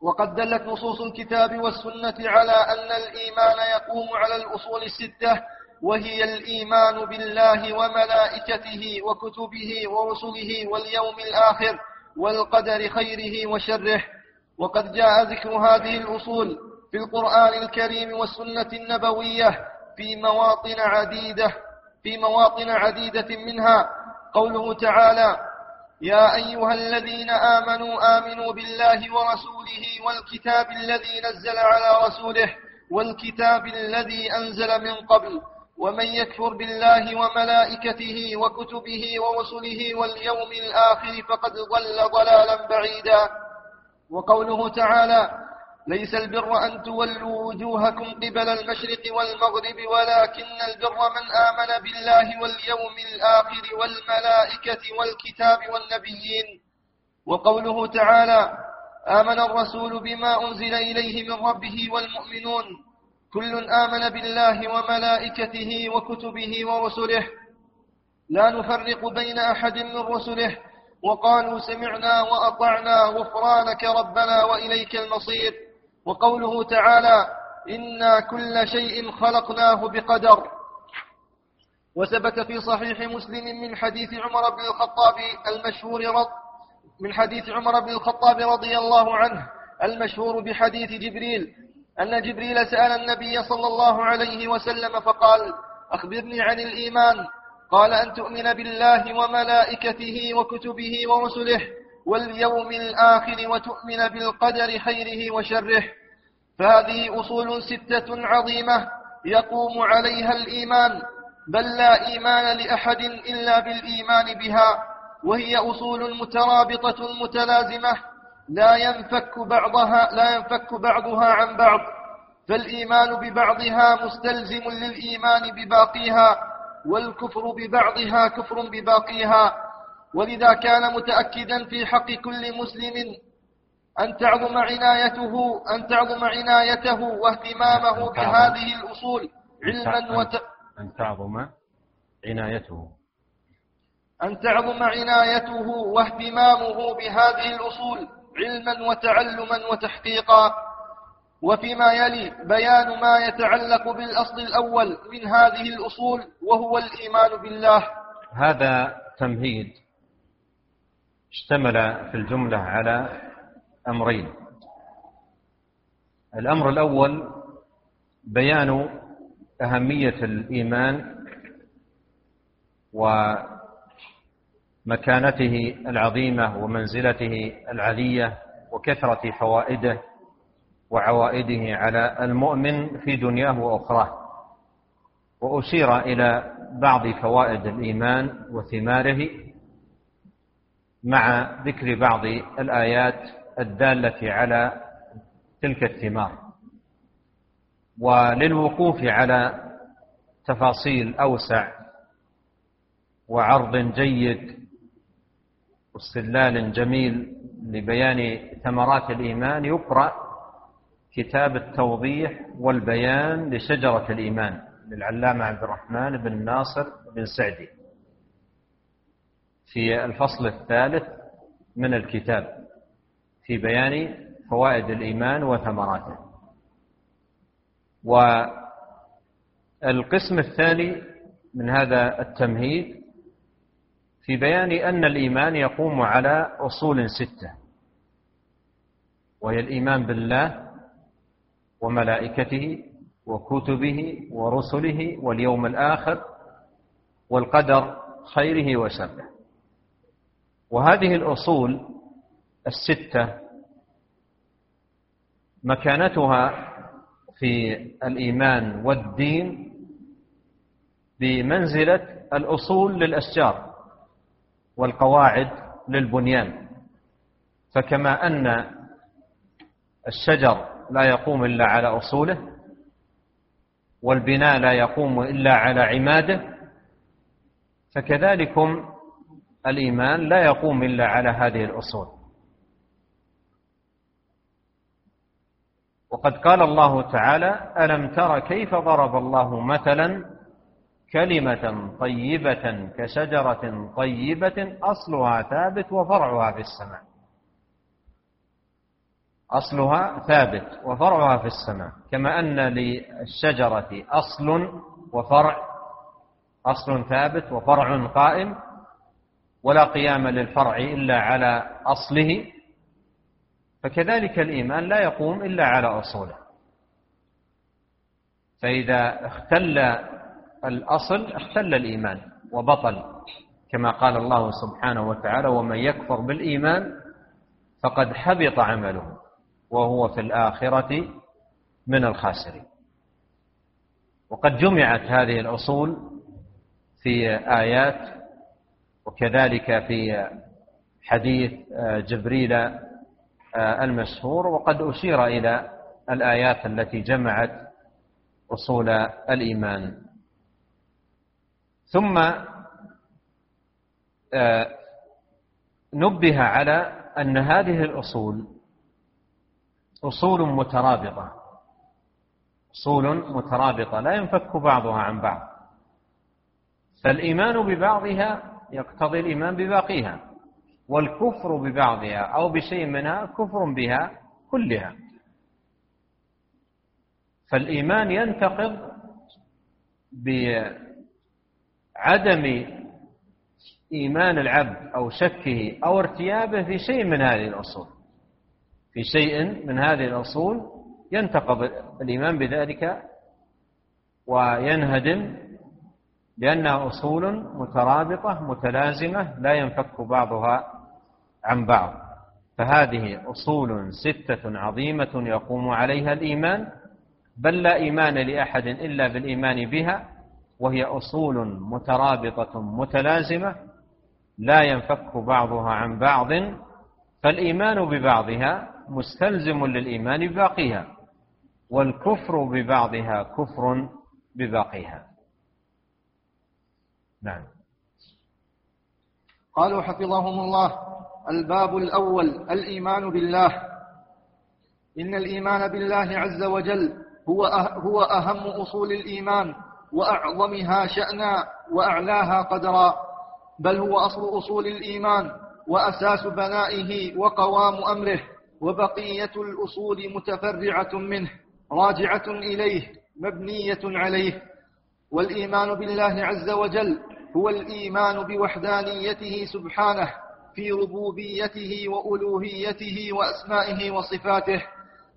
وقد دلت نصوص الكتاب والسنة على أن الإيمان يقوم على الأصول الستة وهي الإيمان بالله وملائكته وكتبه ورسله واليوم الآخر والقدر خيره وشره. وقد جاء ذكر هذه الأصول في القرآن الكريم والسنة النبوية في مواطن عديدة في مواطن عديدة منها. قوله تعالى يا أيها الذين آمنوا آمنوا بالله ورسوله والكتاب الذي نزل على رسوله والكتاب الذي أنزل من قبل ومن يكفر بالله وملائكته وكتبه ورسله واليوم الآخر فقد ضل ضلالا بعيدا. وقوله تعالى ليس البر أن تولوا وجوهكم قبل المشرق والمغرب ولكن البر من آمن بالله واليوم الآخر والملائكة والكتاب والنبيين. وقوله تعالى آمن الرسول بما أنزل إليه من ربه والمؤمنون. كل آمن بالله وملائكته وكتبه ورسله. لا نفرق بين أحد من رسله. وقالوا سمعنا وأطعنا غفرانك ربنا وإليك المصير. وقوله تعالى إنا كل شيء خلقناه بقدر. وثبت في صحيح مسلم من حديث عمر بن الخطاب المشهور رض من حديث عمر بن الخطاب رضي الله عنه المشهور بحديث جبريل أن جبريل سأل النبي صلى الله عليه وسلم فقال أخبرني عن الإيمان. قال أن تؤمن بالله وملائكته وكتبه ورسله واليوم الآخر وتؤمن بالقدر خيره وشره. فهذه أصول ستة عظيمة يقوم عليها الإيمان بل لا إيمان لأحد إلا بالإيمان بها وهي أصول مترابطة متلازمة. لا ينفك بعضها لا ينفك بعضها عن بعض. فالإيمان ببعضها مستلزم للإيمان بباقيها والكفر ببعضها كفر بباقيها. ولذا كان متأكدا في حق كل مسلم أن تعظم عنايته أن تعظم عنايته واهتمامه بهذه الأصول علما وت... أن تعظم عنايته. أن تعظم عنايته واهتمامه بهذه الأصول. علما وتعلما وتحقيقا. وفيما يلي بيان ما يتعلق بالأصل الأول من هذه الأصول وهو الإيمان بالله. هذا تمهيد اشتمل في الجملة على أمرين. الأمر الأول بيان أهمية الإيمان ومكانته العظيمة ومنزلته العلية وكثرة فوائده وعوائده على المؤمن في دنياه وأخراه. وأشير إلى بعض فوائد الإيمان وثماره مع ذكر بعض الآيات الدالة على تلك الثمار. وللوقوف على تفاصيل أوسع وعرض جيد واستدلال جميل لبيان ثمرات الإيمان يقرأ كتاب التوضيح والبيان لشجرة الإيمان للعلامة عبد الرحمن بن ناصر بن سعدي في الفصل الثالث من الكتاب في بيان فوائد الإيمان وثمراته. والقسم الثاني من هذا التمهيد في بيان أن الإيمان يقوم على أصول ستة وهي الإيمان بالله وملائكته وكتبه ورسله واليوم الآخر والقدر خيره وشره. وهذه الأصول الستة مكانتها في الإيمان والدين بمنزلة الأصول للأشجار. والقواعد للبنيان. فكما أن الشجر لا يقوم إلا على أصوله والبناء لا يقوم إلا على عماده فكذلكم الإيمان لا يقوم إلا على هذه الأصول. وقد قال الله تعالى ألم تر كيف ضرب الله مثلا كلمة طيبة كشجرة طيبة أصلها ثابت وفرعها في السماء. أصلها ثابت وفرعها في السماء. كما أن للشجرة أصل وفرع أصل ثابت وفرع قائم ولا قيام للفرع إلا على أصله. فكذلك الإيمان لا يقوم إلا على أصوله. فإذا اختل الأصل اختل الإيمان وبطل كما قال الله سبحانه وتعالى ومن يكفر بالإيمان فقد حبط عمله وهو في الآخرة من الخاسرين. وقد جمعت هذه الأصول في آيات وكذلك في حديث جبريل المشهور وقد أشير إلى الآيات التي جمعت أصول الإيمان. ثم آه، نبه على أن هذه الأصول أصول مترابطة. أصول مترابطة لا ينفك بعضها عن بعض. فالإيمان ببعضها يقتضي الإيمان بباقيها والكفر ببعضها أو بشيء منها كفر بها كلها. فالإيمان ينتقض عدم إيمان العبد أو شكه أو ارتيابه في شيء من هذه الأصول. في شيء من هذه الأصول ينتقض الإيمان بذلك وينهدم لأنها أصول مترابطة متلازمة لا ينفك بعضها عن بعض. فهذه أصول ستة عظيمة يقوم عليها الإيمان بل لا إيمان لأحد إلا بالإيمان بها وهي أصول مترابطة متلازمة لا ينفك بعضها عن بعض فالإيمان ببعضها مستلزم للإيمان بباقيها والكفر ببعضها كفر بباقيها. نعم. قالوا حفظهم الله الباب الأول الإيمان بالله. إن الإيمان بالله عز وجل هو أه- هو أهم أصول الإيمان. وأعظمها شأنا وأعلاها قدرا بل هو أصل أصول الإيمان وأساس بنائه وقوام أمره وبقية الأصول متفرعة منه راجعة إليه مبنية عليه. والإيمان بالله عز وجل هو الإيمان بوحدانيته سبحانه في ربوبيته وألوهيته وأسمائه وصفاته.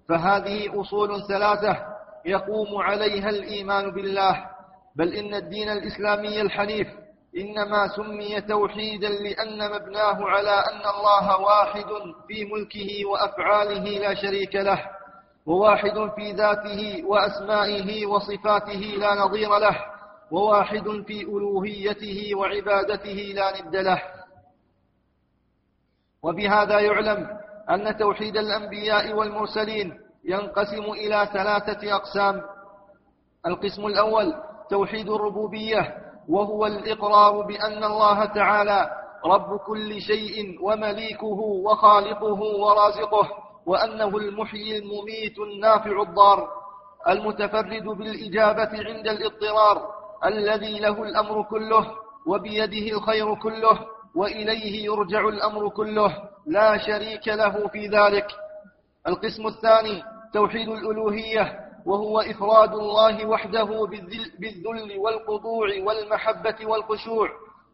فهذه أصول ثلاثة يقوم عليها الإيمان بالله. بل إن الدين الإسلامي الحنيف إنما سمي توحيدا لأن مبناه على أن الله واحد في ملكه وأفعاله لا شريك له وواحد في ذاته وأسمائه وصفاته لا نظير له وواحد في ألوهيته وعبادته لا ند له. وبهذا يعلم أن توحيد الأنبياء والمرسلين ينقسم إلى ثلاثة أقسام. القسم الأول توحيد الربوبية وهو الإقرار بأن الله تعالى رب كل شيء ومليكه وخالقه ورازقه وأنه المحيي المميت النافع الضار المتفرد بالإجابة عند الاضطرار الذي له الأمر كله وبيده الخير كله وإليه يرجع الأمر كله لا شريك له في ذلك. القسم الثاني توحيد الألوهية وهو إفراد الله وحده بالذل والخضوع والمحبة والخشوع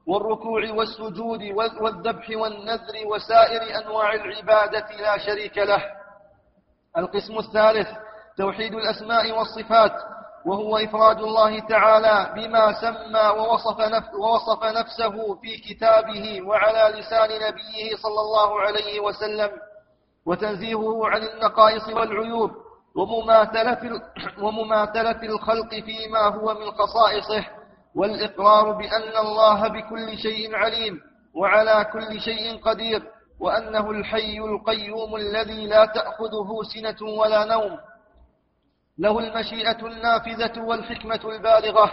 والركوع والسجود والذبح والنذر وسائر أنواع العبادة لا شريك له. القسم الثالث توحيد الأسماء والصفات وهو إفراد الله تعالى بما سمى ووصف, نفس ووصف نفسه في كتابه وعلى لسان نبيه صلى الله عليه وسلم وتنزيهه عن النقائص والعيوب ومماثلة, الخلق فيما هو من خصائصه والإقرار بأن الله بكل شيء عليم وعلى كل شيء قدير وأنه الحي القيوم الذي لا تأخذه سنة ولا نوم. له المشيئة النافذة والحكمة البالغة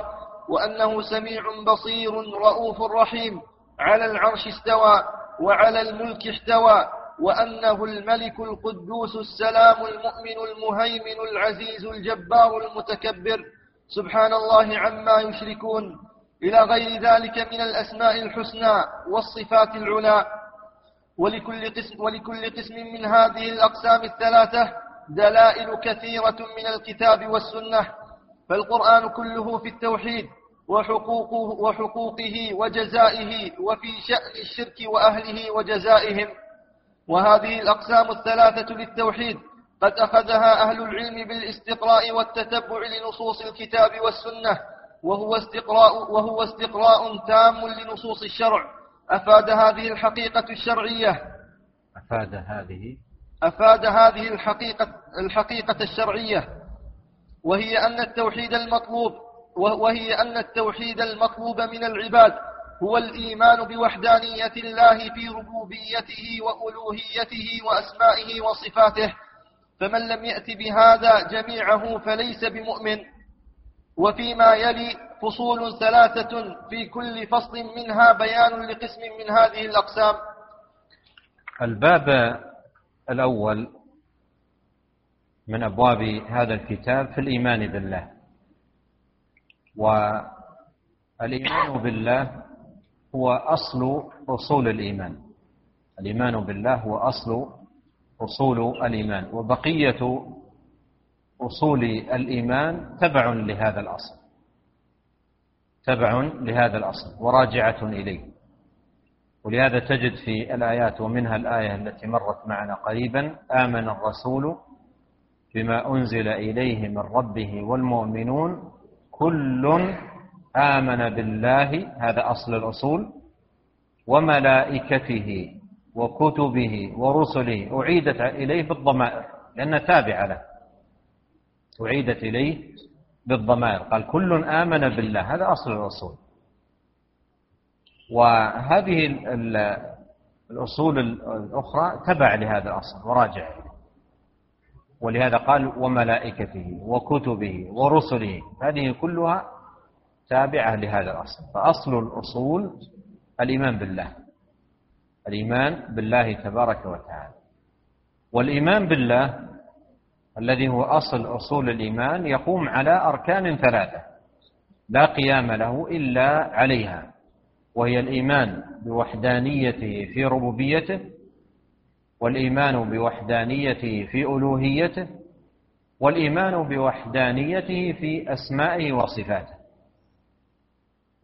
وأنه سميع بصير رؤوف رحيم على العرش استوى وعلى الملك احتوى وأنه الملك القدوس السلام المؤمن المهيمن العزيز الجبار المتكبر. سبحان الله عما يشركون. إلى غير ذلك من الأسماء الحسنى والصفات العلى. ولكل قسم, ولكل قسم من هذه الأقسام الثلاثة دلائل كثيرة من الكتاب والسنة. فالقرآن كله في التوحيد وحقوقه, وحقوقه وجزائه وفي شأن الشرك وأهله وجزائهم. وهذه الأقسام الثلاثة للتوحيد قد أخذها أهل العلم بالاستقراء والتتبع لنصوص الكتاب والسنة وهو استقراء, وهو استقراء تام لنصوص الشرع. أفاد هذه الحقيقة الشرعية. أفاد هذه؟ أفاد هذه الحقيقة, الحقيقة الشرعية. وهي أن التوحيد المطلوب وهي أن التوحيد المطلوب من العباد. هو الإيمان بوحدانية الله في ربوبيته وألوهيته وأسمائه وصفاته فمن لم يأت بهذا جميعه فليس بمؤمن. وفيما يلي فصول ثلاثة في كل فصل منها بيان لقسم من هذه الأقسام. الباب الأول من أبواب هذا الكتاب في الإيمان بالله. والإيمان بالله هو أصل أصول الإيمان. الإيمان بالله هو أصل أصول الإيمان. وبقية أصول الإيمان تبع لهذا الأصل. تبع لهذا الأصل وراجعة إليه. ولهذا تجد في الآيات ومنها الآية التي مرت معنا قريبا آمن الرسول بما أنزل إليه من ربه والمؤمنون كل آمن بالله هذا أصل الأصول وملائكته وكتبه ورسله أعيدت إليه بالضمائر لأنها تابعة له. أعيدت إليه بالضمائر قال كل آمن بالله هذا أصل الأصول. وهذه الأصول الأخرى تبع لهذا الأصل وراجع ولهذا قال وملائكته وكتبه ورسله هذه كلها تابعة لهذا الأصل. فأصل الأصول الإيمان بالله. الإيمان بالله تبارك وتعالى. والإيمان بالله الذي هو أصل أصول الإيمان يقوم على أركان ثلاثة. لا قيام له إلا عليها. وهي الإيمان بوحدانيته في ربوبيته والإيمان بوحدانيته في ألوهيته والإيمان بوحدانيته في أسمائه وصفاته.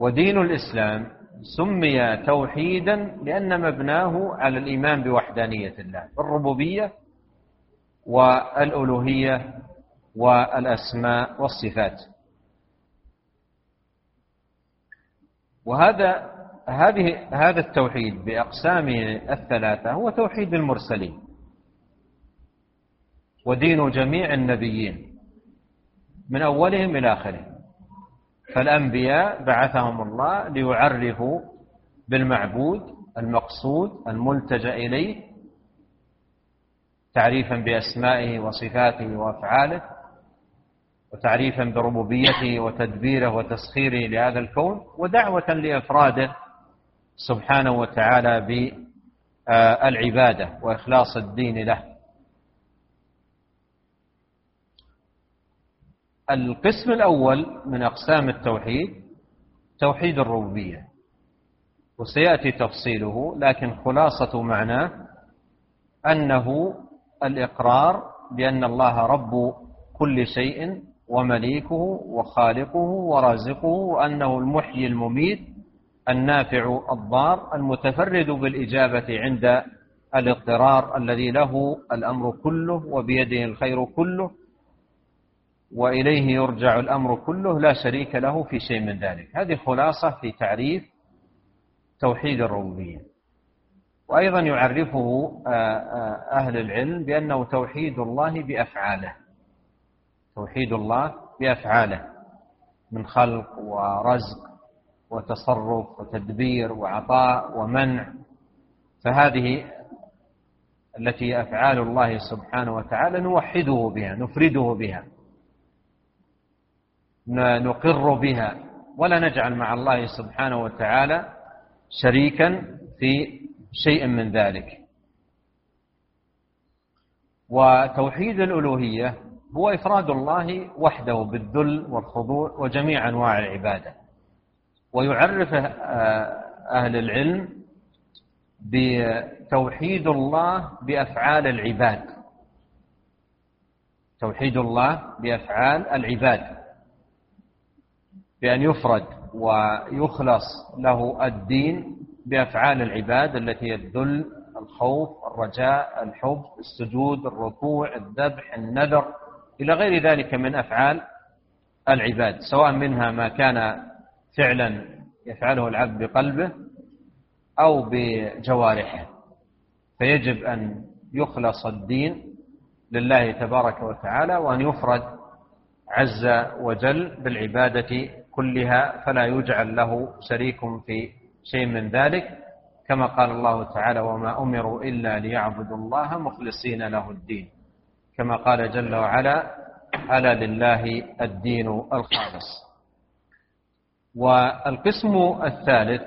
ودين الإسلام سمي توحيدا لأن مبناه على الإيمان بوحدانية الله الربوبية والألوهية والأسماء والصفات. وهذا هذه هذا التوحيد بأقسامه الثلاثة هو توحيد المرسلين ودين جميع النبيين من أولهم إلى آخرهم. فالأنبياء بعثهم الله ليعرفوا بالمعبود المقصود الملتجأ إليه تعريفا بأسمائه وصفاته وأفعاله وتعريفا بربوبيته وتدبيره وتسخيره لهذا الكون ودعوة لإفراده سبحانه وتعالى بالعبادة وإخلاص الدين له. القسم الأول من أقسام التوحيد توحيد الربوبية. وسيأتي تفصيله لكن خلاصة معناه أنه الإقرار بأن الله رب كل شيء ومليكه وخالقه ورازقه وأنه المحيي المميت النافع الضار المتفرد بالإجابة عند الاضطرار الذي له الأمر كله وبيده الخير كله. وإليه يرجع الأمر كله لا شريك له في شيء من ذلك. هذه خلاصة في تعريف توحيد الربوبية. وأيضا يعرفه آه، آه، أهل العلم بأنه توحيد الله بأفعاله. توحيد الله بأفعاله من خلق ورزق وتصرف وتدبير وعطاء ومنع. فهذه التي أفعال الله سبحانه وتعالى نوحده بها نفرده بها. نقر بها. ولا نجعل مع الله سبحانه وتعالى شريكا في شيء من ذلك. وتوحيد الألوهية هو إفراد الله وحده بالذل والخضوع وجميع أنواع العبادة. ويعرف أهل العلم بتوحيد الله بأفعال العباد. توحيد الله بأفعال العباد. بأن يفرد ويخلص له الدين بأفعال العباد التي هي الذل الخوف الرجاء الحب السجود الركوع الذبح النذر إلى غير ذلك من أفعال العباد سواء منها ما كان فعلا يفعله العبد بقلبه أو بجوارحه. فيجب أن يخلص الدين لله تبارك وتعالى وأن يفرد عز وجل بالعبادة كلها فلا يجعل له شريك في شيء من ذلك كما قال الله تعالى وما أمروا إلا ليعبدوا الله مخلصين له الدين كما قال جل وعلا ألا لله الدين الخالص والقسم الثالث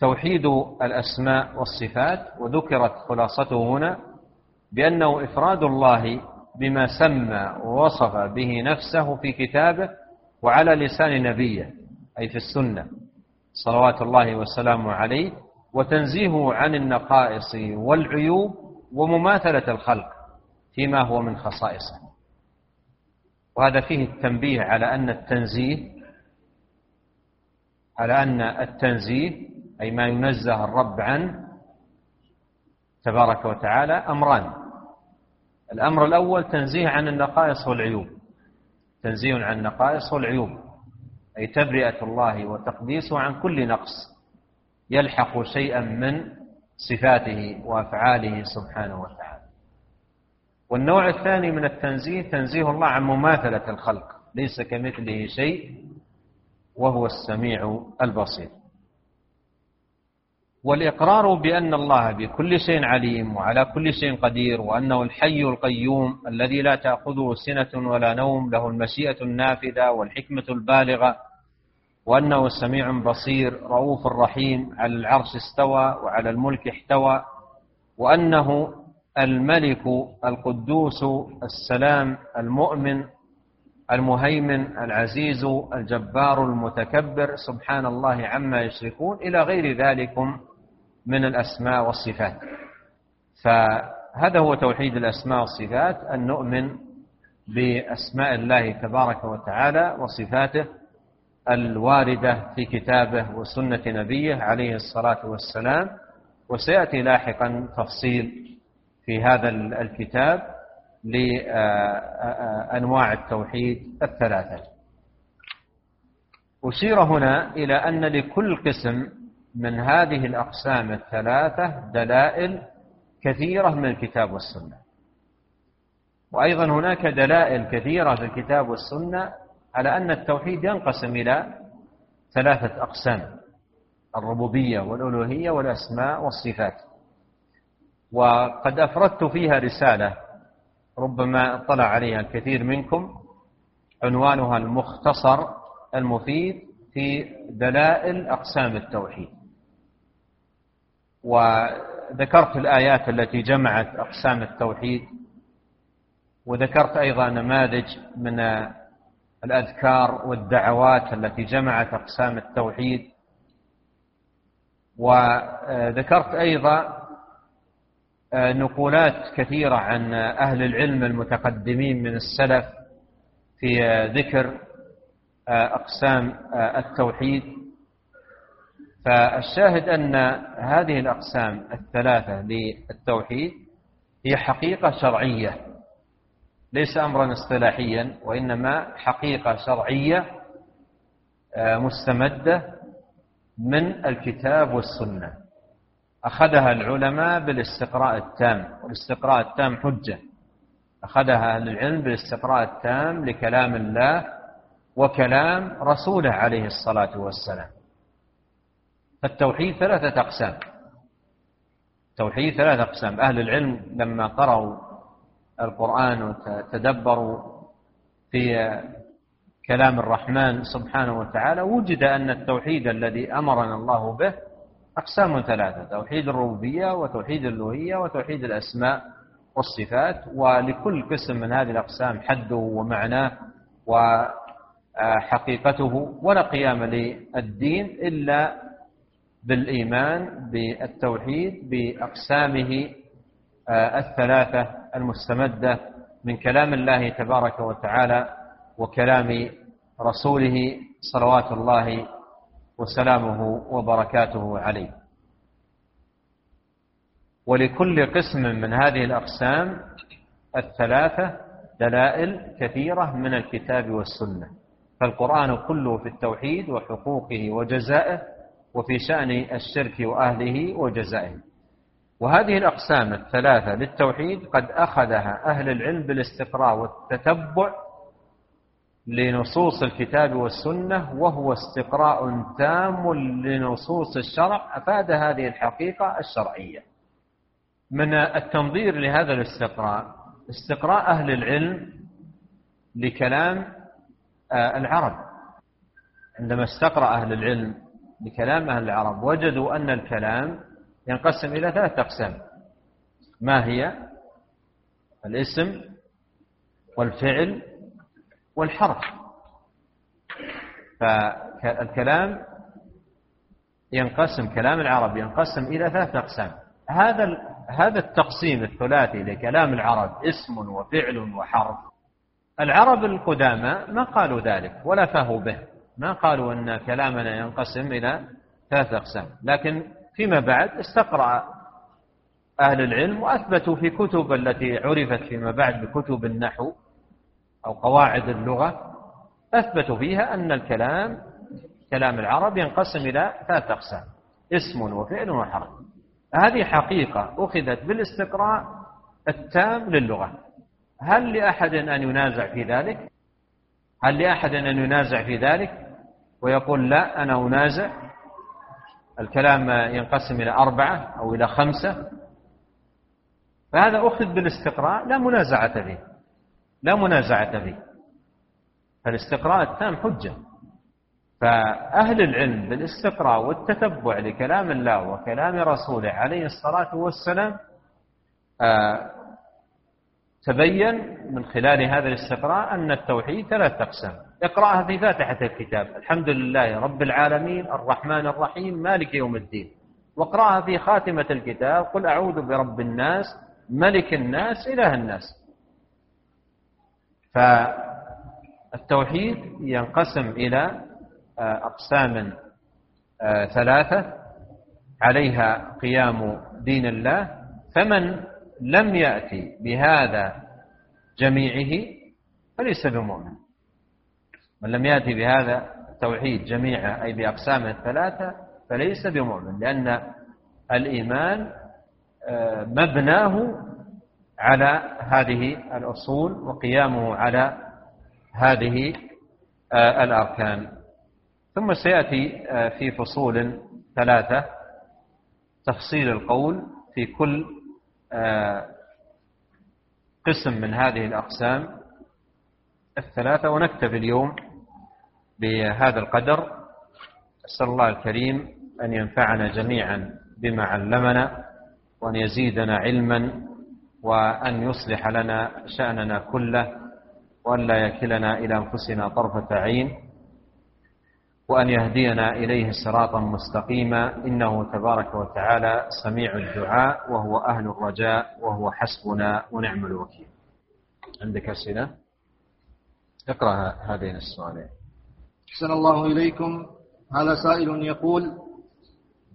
توحيد الأسماء والصفات وذكرت خلاصته هنا بأنه إفراد الله بما سمى ووصف به نفسه في كتابه وعلى لسان نبيه أي في السنة صلوات الله وسلامه عليه وتنزيهه عن النقائص والعيوب ومماثلة الخلق فيما هو من خصائصه. وهذا فيه التنبيه على أن التنزيه على أن التنزيه أي ما ينزه الرب عنه تبارك وتعالى أمران. الأمر الأول تنزيه عن النقائص والعيوب. تنزيه عن النقائص والعيوب أي تبرئة الله وتقديسه عن كل نقص يلحق شيئا من صفاته وأفعاله سبحانه وتعالى. والنوع الثاني من التنزيه تنزيه الله عن مماثلة الخلق ليس كمثله شيء وهو السميع البصير. والإقرار بأن الله بكل شيء عليم وعلى كل شيء قدير وأنه الحي القيوم الذي لا تأخذه سنة ولا نوم له المشيئة النافذة والحكمة البالغة وأنه سميع بصير رؤوف رحيم على العرش استوى وعلى الملك احتوى وأنه الملك القدوس السلام المؤمن المهيمن العزيز الجبار المتكبر سبحان الله عما يشركون إلى غير ذلكم. من الأسماء والصفات. فهذا هو توحيد الأسماء والصفات أن نؤمن بأسماء الله تبارك وتعالى وصفاته الواردة في كتابه وسنة نبيه عليه الصلاة والسلام. وسيأتي لاحقا تفصيل في هذا الكتاب لأنواع التوحيد الثلاثة. أشير هنا إلى أن لكل قسم من هذه الأقسام الثلاثة دلائل كثيرة من الكتاب والسنة. وأيضا هناك دلائل كثيرة في الكتاب والسنة على أن التوحيد ينقسم إلى ثلاثة أقسام الربوبية والألوهية والأسماء والصفات. وقد أفردت فيها رسالة ربما اطلع عليها الكثير منكم عنوانها المختصر المفيد في دلائل أقسام التوحيد. وذكرت الآيات التي جمعت أقسام التوحيد وذكرت أيضا نماذج من الأذكار والدعوات التي جمعت أقسام التوحيد وذكرت أيضا نقولات كثيرة عن أهل العلم المتقدمين من السلف في ذكر أقسام التوحيد. فالشاهد أن هذه الأقسام الثلاثة للتوحيد هي حقيقة شرعية ليس أمرا اصطلاحيا وإنما حقيقة شرعية مستمدة من الكتاب والسنة. أخذها العلماء بالاستقراء التام والاستقراء التام حجة. أخذها أهل العلم بالاستقراء التام لكلام الله وكلام رسوله عليه الصلاة والسلام. فالتوحيد ثلاثة أقسام. توحيد ثلاثة أقسام. أهل العلم لما قرأوا القرآن وتدبروا في كلام الرحمن سبحانه وتعالى وجد أن التوحيد الذي أمرنا الله به أقسام ثلاثة توحيد الربوبية وتوحيد الألوهية وتوحيد الأسماء والصفات. ولكل قسم من هذه الأقسام حده ومعناه وحقيقته ولا قيام للدين إلا بالإيمان بالتوحيد بأقسامه الثلاثة المستمدة من كلام الله تبارك وتعالى وكلام رسوله صلوات الله وسلامه وبركاته عليه. ولكل قسم من هذه الأقسام الثلاثة دلائل كثيرة من الكتاب والسنة. فالقرآن كله في التوحيد وحقوقه وجزائه وفي شأن الشرك وأهله وجزائه. وهذه الأقسام الثلاثة للتوحيد قد أخذها أهل العلم بالاستقراء والتتبع لنصوص الكتاب والسنة وهو استقراء تام لنصوص الشرع أفاد هذه الحقيقة الشرعية. من التنظير لهذا الاستقراء استقراء أهل العلم لكلام آه، العرب. عندما استقرأ أهل العلم لكلام أهل العرب. وجدوا أن الكلام ينقسم إلى ثلاثة أقسام. ما هي؟ الاسم والفعل والحرف. فالكلام ينقسم كلام العرب ينقسم إلى ثلاثة أقسام. هذا هذا التقسيم الثلاثي لكلام العرب اسم وفعل وحرف. العرب القدامى ما قالوا ذلك ولا فهوا به. ما قالوا أن كلامنا ينقسم إلى ثلاث أقسام. لكن فيما بعد استقرأ أهل العلم وأثبتوا في كتب التي عرفت فيما بعد بكتب النحو أو قواعد اللغة أثبتوا فيها أن الكلام كلام العرب ينقسم إلى ثلاث أقسام اسم وفعل وحرف. هذه حقيقة أخذت بالاستقراء التام للغة. هل لأحد أن ينازع في ذلك؟ هل لأحد أن ينازع في ذلك؟ ويقول لا أنا أنازع. الكلام ينقسم إلى أربعة أو إلى خمسة. فهذا أخذ بالاستقراء لا منازعة فيه. لا منازعة فيه. فالاستقراء التام حجة. فأهل العلم بالاستقراء والتتبع لكلام الله وكلام رسوله عليه الصلاة والسلام آه، تبين من خلال هذا الاستقراء أن التوحيد ثلاث أقسام. اقرأها في فاتحة الكتاب. الحمد لله رب العالمين الرحمن الرحيم مالك يوم الدين. واقرأها في خاتمة الكتاب. قل أعوذ برب الناس ملك الناس إله الناس. فالتوحيد ينقسم إلى آه، أقسام آه، ثلاثة. عليها قيام دين الله. فمن لم يأتي بهذا جميعه فليس بمؤمن. من لم يأتي بهذا التوحيد جميعه أي بأقسامه الثلاثة فليس بمؤمن لأن الإيمان آه، مبناه على هذه الأصول وقيامه على هذه الأركان. ثم سيأتي آه، في فصول ثلاثة تفصيل القول في كل آه، قسم من هذه الأقسام الثلاثة ونكتفي اليوم بهذا القدر أسأل الله الكريم أن ينفعنا جميعا بما علمنا وأن يزيدنا علما وأن يصلح لنا شأننا كله وأن لا يكلنا إلى أنفسنا طرفة عين وأن يهدينا إليه صراطا مستقيما. إنه تبارك وتعالى سميع الدعاء وهو أهل الرجاء وهو حسبنا ونعم الوكيل. عندك أسئلة؟ اقرأ هذين السؤالين أحسن الله إليكم. هذا سائل يقول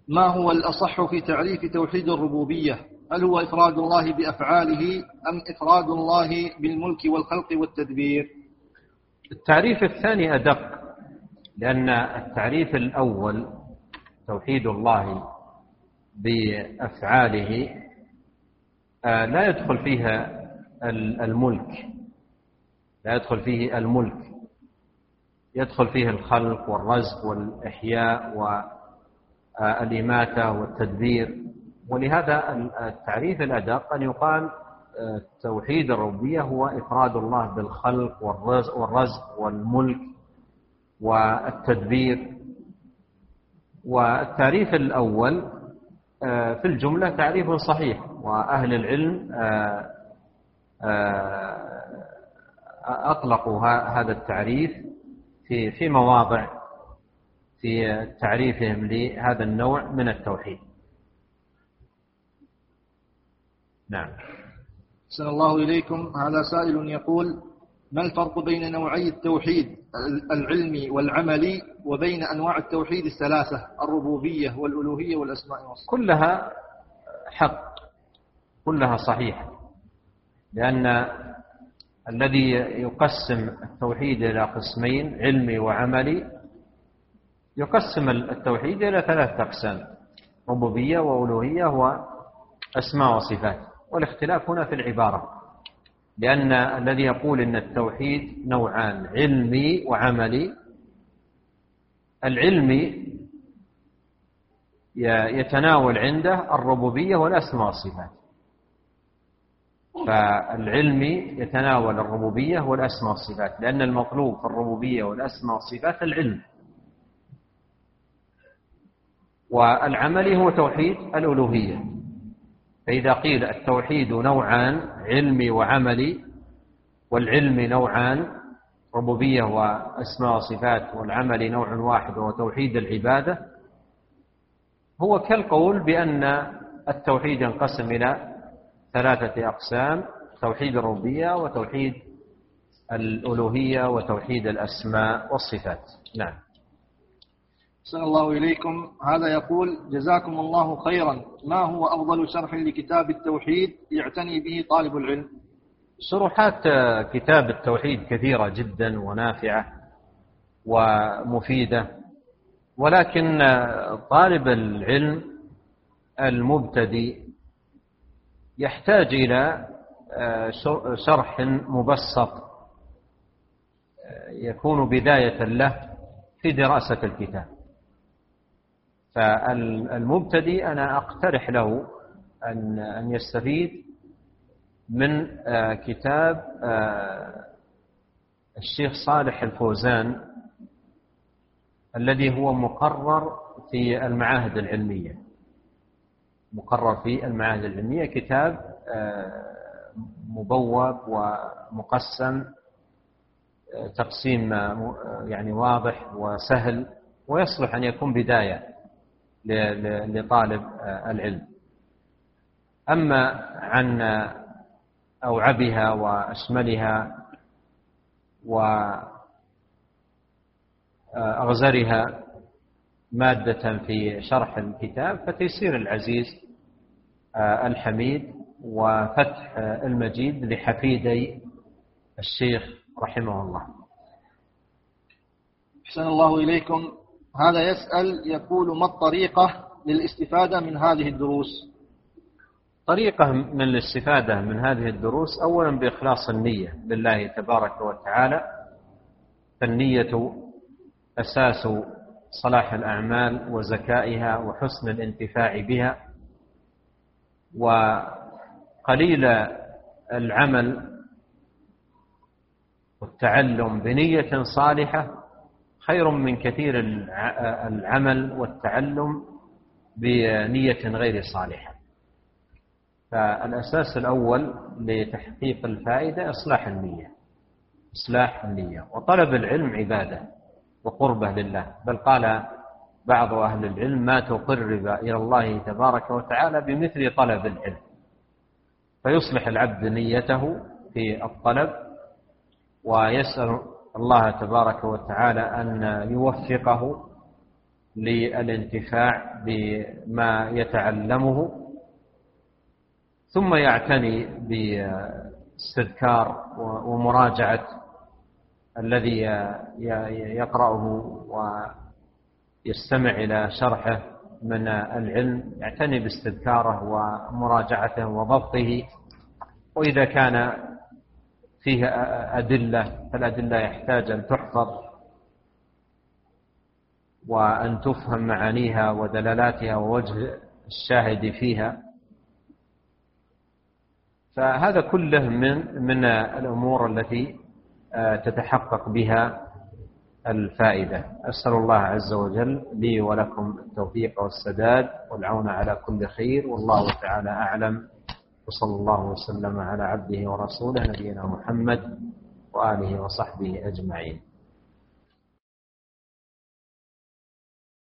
ما هو الأصح في تعريف توحيد الربوبية؟ هل هو إفراد الله بأفعاله أم إفراد الله بالملك والخلق والتدبير؟ التعريف الثاني أدق لأن التعريف الأول توحيد الله بأفعاله آه، لا يدخل فيها الملك لا يدخل فيه الملك. يدخل فيه الخلق والرزق والإحياء والإماتة والتدبير. ولهذا التعريف الأدق أن يقال آه، توحيد الربوبية هو إفراد الله بالخلق والرزق والملك والتدبير. والتعريف الأول آه، في الجملة تعريف صحيح وأهل العلم آه، أطلقوا هذا التعريف في في مواضع في تعريفهم لهذا النوع من التوحيد. نعم. أحسن الله إليكم. هذا سائل يقول ما الفرق بين نوعي التوحيد العلمي والعملي وبين أنواع التوحيد الثلاثة الربوبية والألوهية والأسماء والصفات؟ كلها حق. كلها صحيحة. لأن الذي يقسم التوحيد إلى قسمين علمي وعملي. يقسم التوحيد إلى ثلاثة أقسام ربوبية وألوهية وأسماء وصفات. والاختلاف هنا في العبارة لأن الذي يقول إن التوحيد نوعان علمي وعملي. العلمي يتناول عنده الربوبية والأسماء والصفات. فالعلمي يتناول الربوبية والأسماء والصفات لأن المطلوب في الربوبية والأسماء والصفات العلم. والعملي هو توحيد الألوهية. فإذا قيل التوحيد نوعان علمي وعملي والعلم نوعان ربوبية وأسماء وصفات والعمل نوع واحد وهو توحيد العبادة هو كالقول بأن التوحيد ينقسم إلى ثلاثة أقسام توحيد الربوبية وتوحيد الألوهية وتوحيد الأسماء والصفات. نعم. صلى الله إليكم. هذا يقول جزاكم الله خيرا. ما هو أفضل شرح لكتاب التوحيد يعتني به طالب العلم؟ شروحات كتاب التوحيد كثيرة جدا ونافعة ومفيدة ولكن طالب العلم المبتدئ يحتاج إلى شرح مبسط يكون بداية له في دراسة الكتاب. فالمبتدئ أنا أقترح له أن أن يستفيد من آه، كتاب آه، الشيخ صالح الفوزان الذي هو مقرر في المعاهد العلمية. مقرر في المعاهد العلمية كتاب آه، مبوب ومقسم تقسيم يعني واضح وسهل ويصلح أن يكون بداية لطالب العلم. أما عن أوعبها وأشملها وأغزرها مادة في شرح الكتاب فتيسير العزيز الحميد وفتح المجيد لحفيدي الشيخ رحمه الله. أحسن الله إليكم. هذا يسأل يقول ما الطريقة للاستفادة من هذه الدروس؟ طريقة من الاستفادة من هذه الدروس أولا بإخلاص النية لله تبارك وتعالى فالنية أساس صلاح الأعمال وزكائها وحسن الانتفاع بها وقليل العمل والتعلم بنية صالحة خير من كثير العمل والتعلم بنية غير صالحة. فالأساس الأول لتحقيق الفائدة إصلاح النية إصلاح النية. وطلب العلم عبادة. وقربة لله. بل قال بعض أهل العلم ما تقرب إلى الله تبارك وتعالى بمثل طلب العلم. فيصلح العبد نيته في الطلب ويسأل الله تبارك وتعالى أن يوفقه للانتفاع بما يتعلمه ثم يعتني باستذكار ومراجعة الذي يقرأه ويستمع إلى شرحه من العلم يعتني باستذكاره ومراجعته وضبطه. وإذا كان فيه أدلة فالأدلة يحتاج أن تحفظ وأن تفهم معانيها ودلالاتها ووجه الشاهد فيها. فهذا كله من من الأمور التي تتحقق بها الفائدة. أسأل الله عز وجل لي ولكم التوفيق والسداد والعون على كل خير. والله تعالى أعلم. وصلى الله وسلم على عبده ورسوله نبينا محمد وآله وصحبه أجمعين.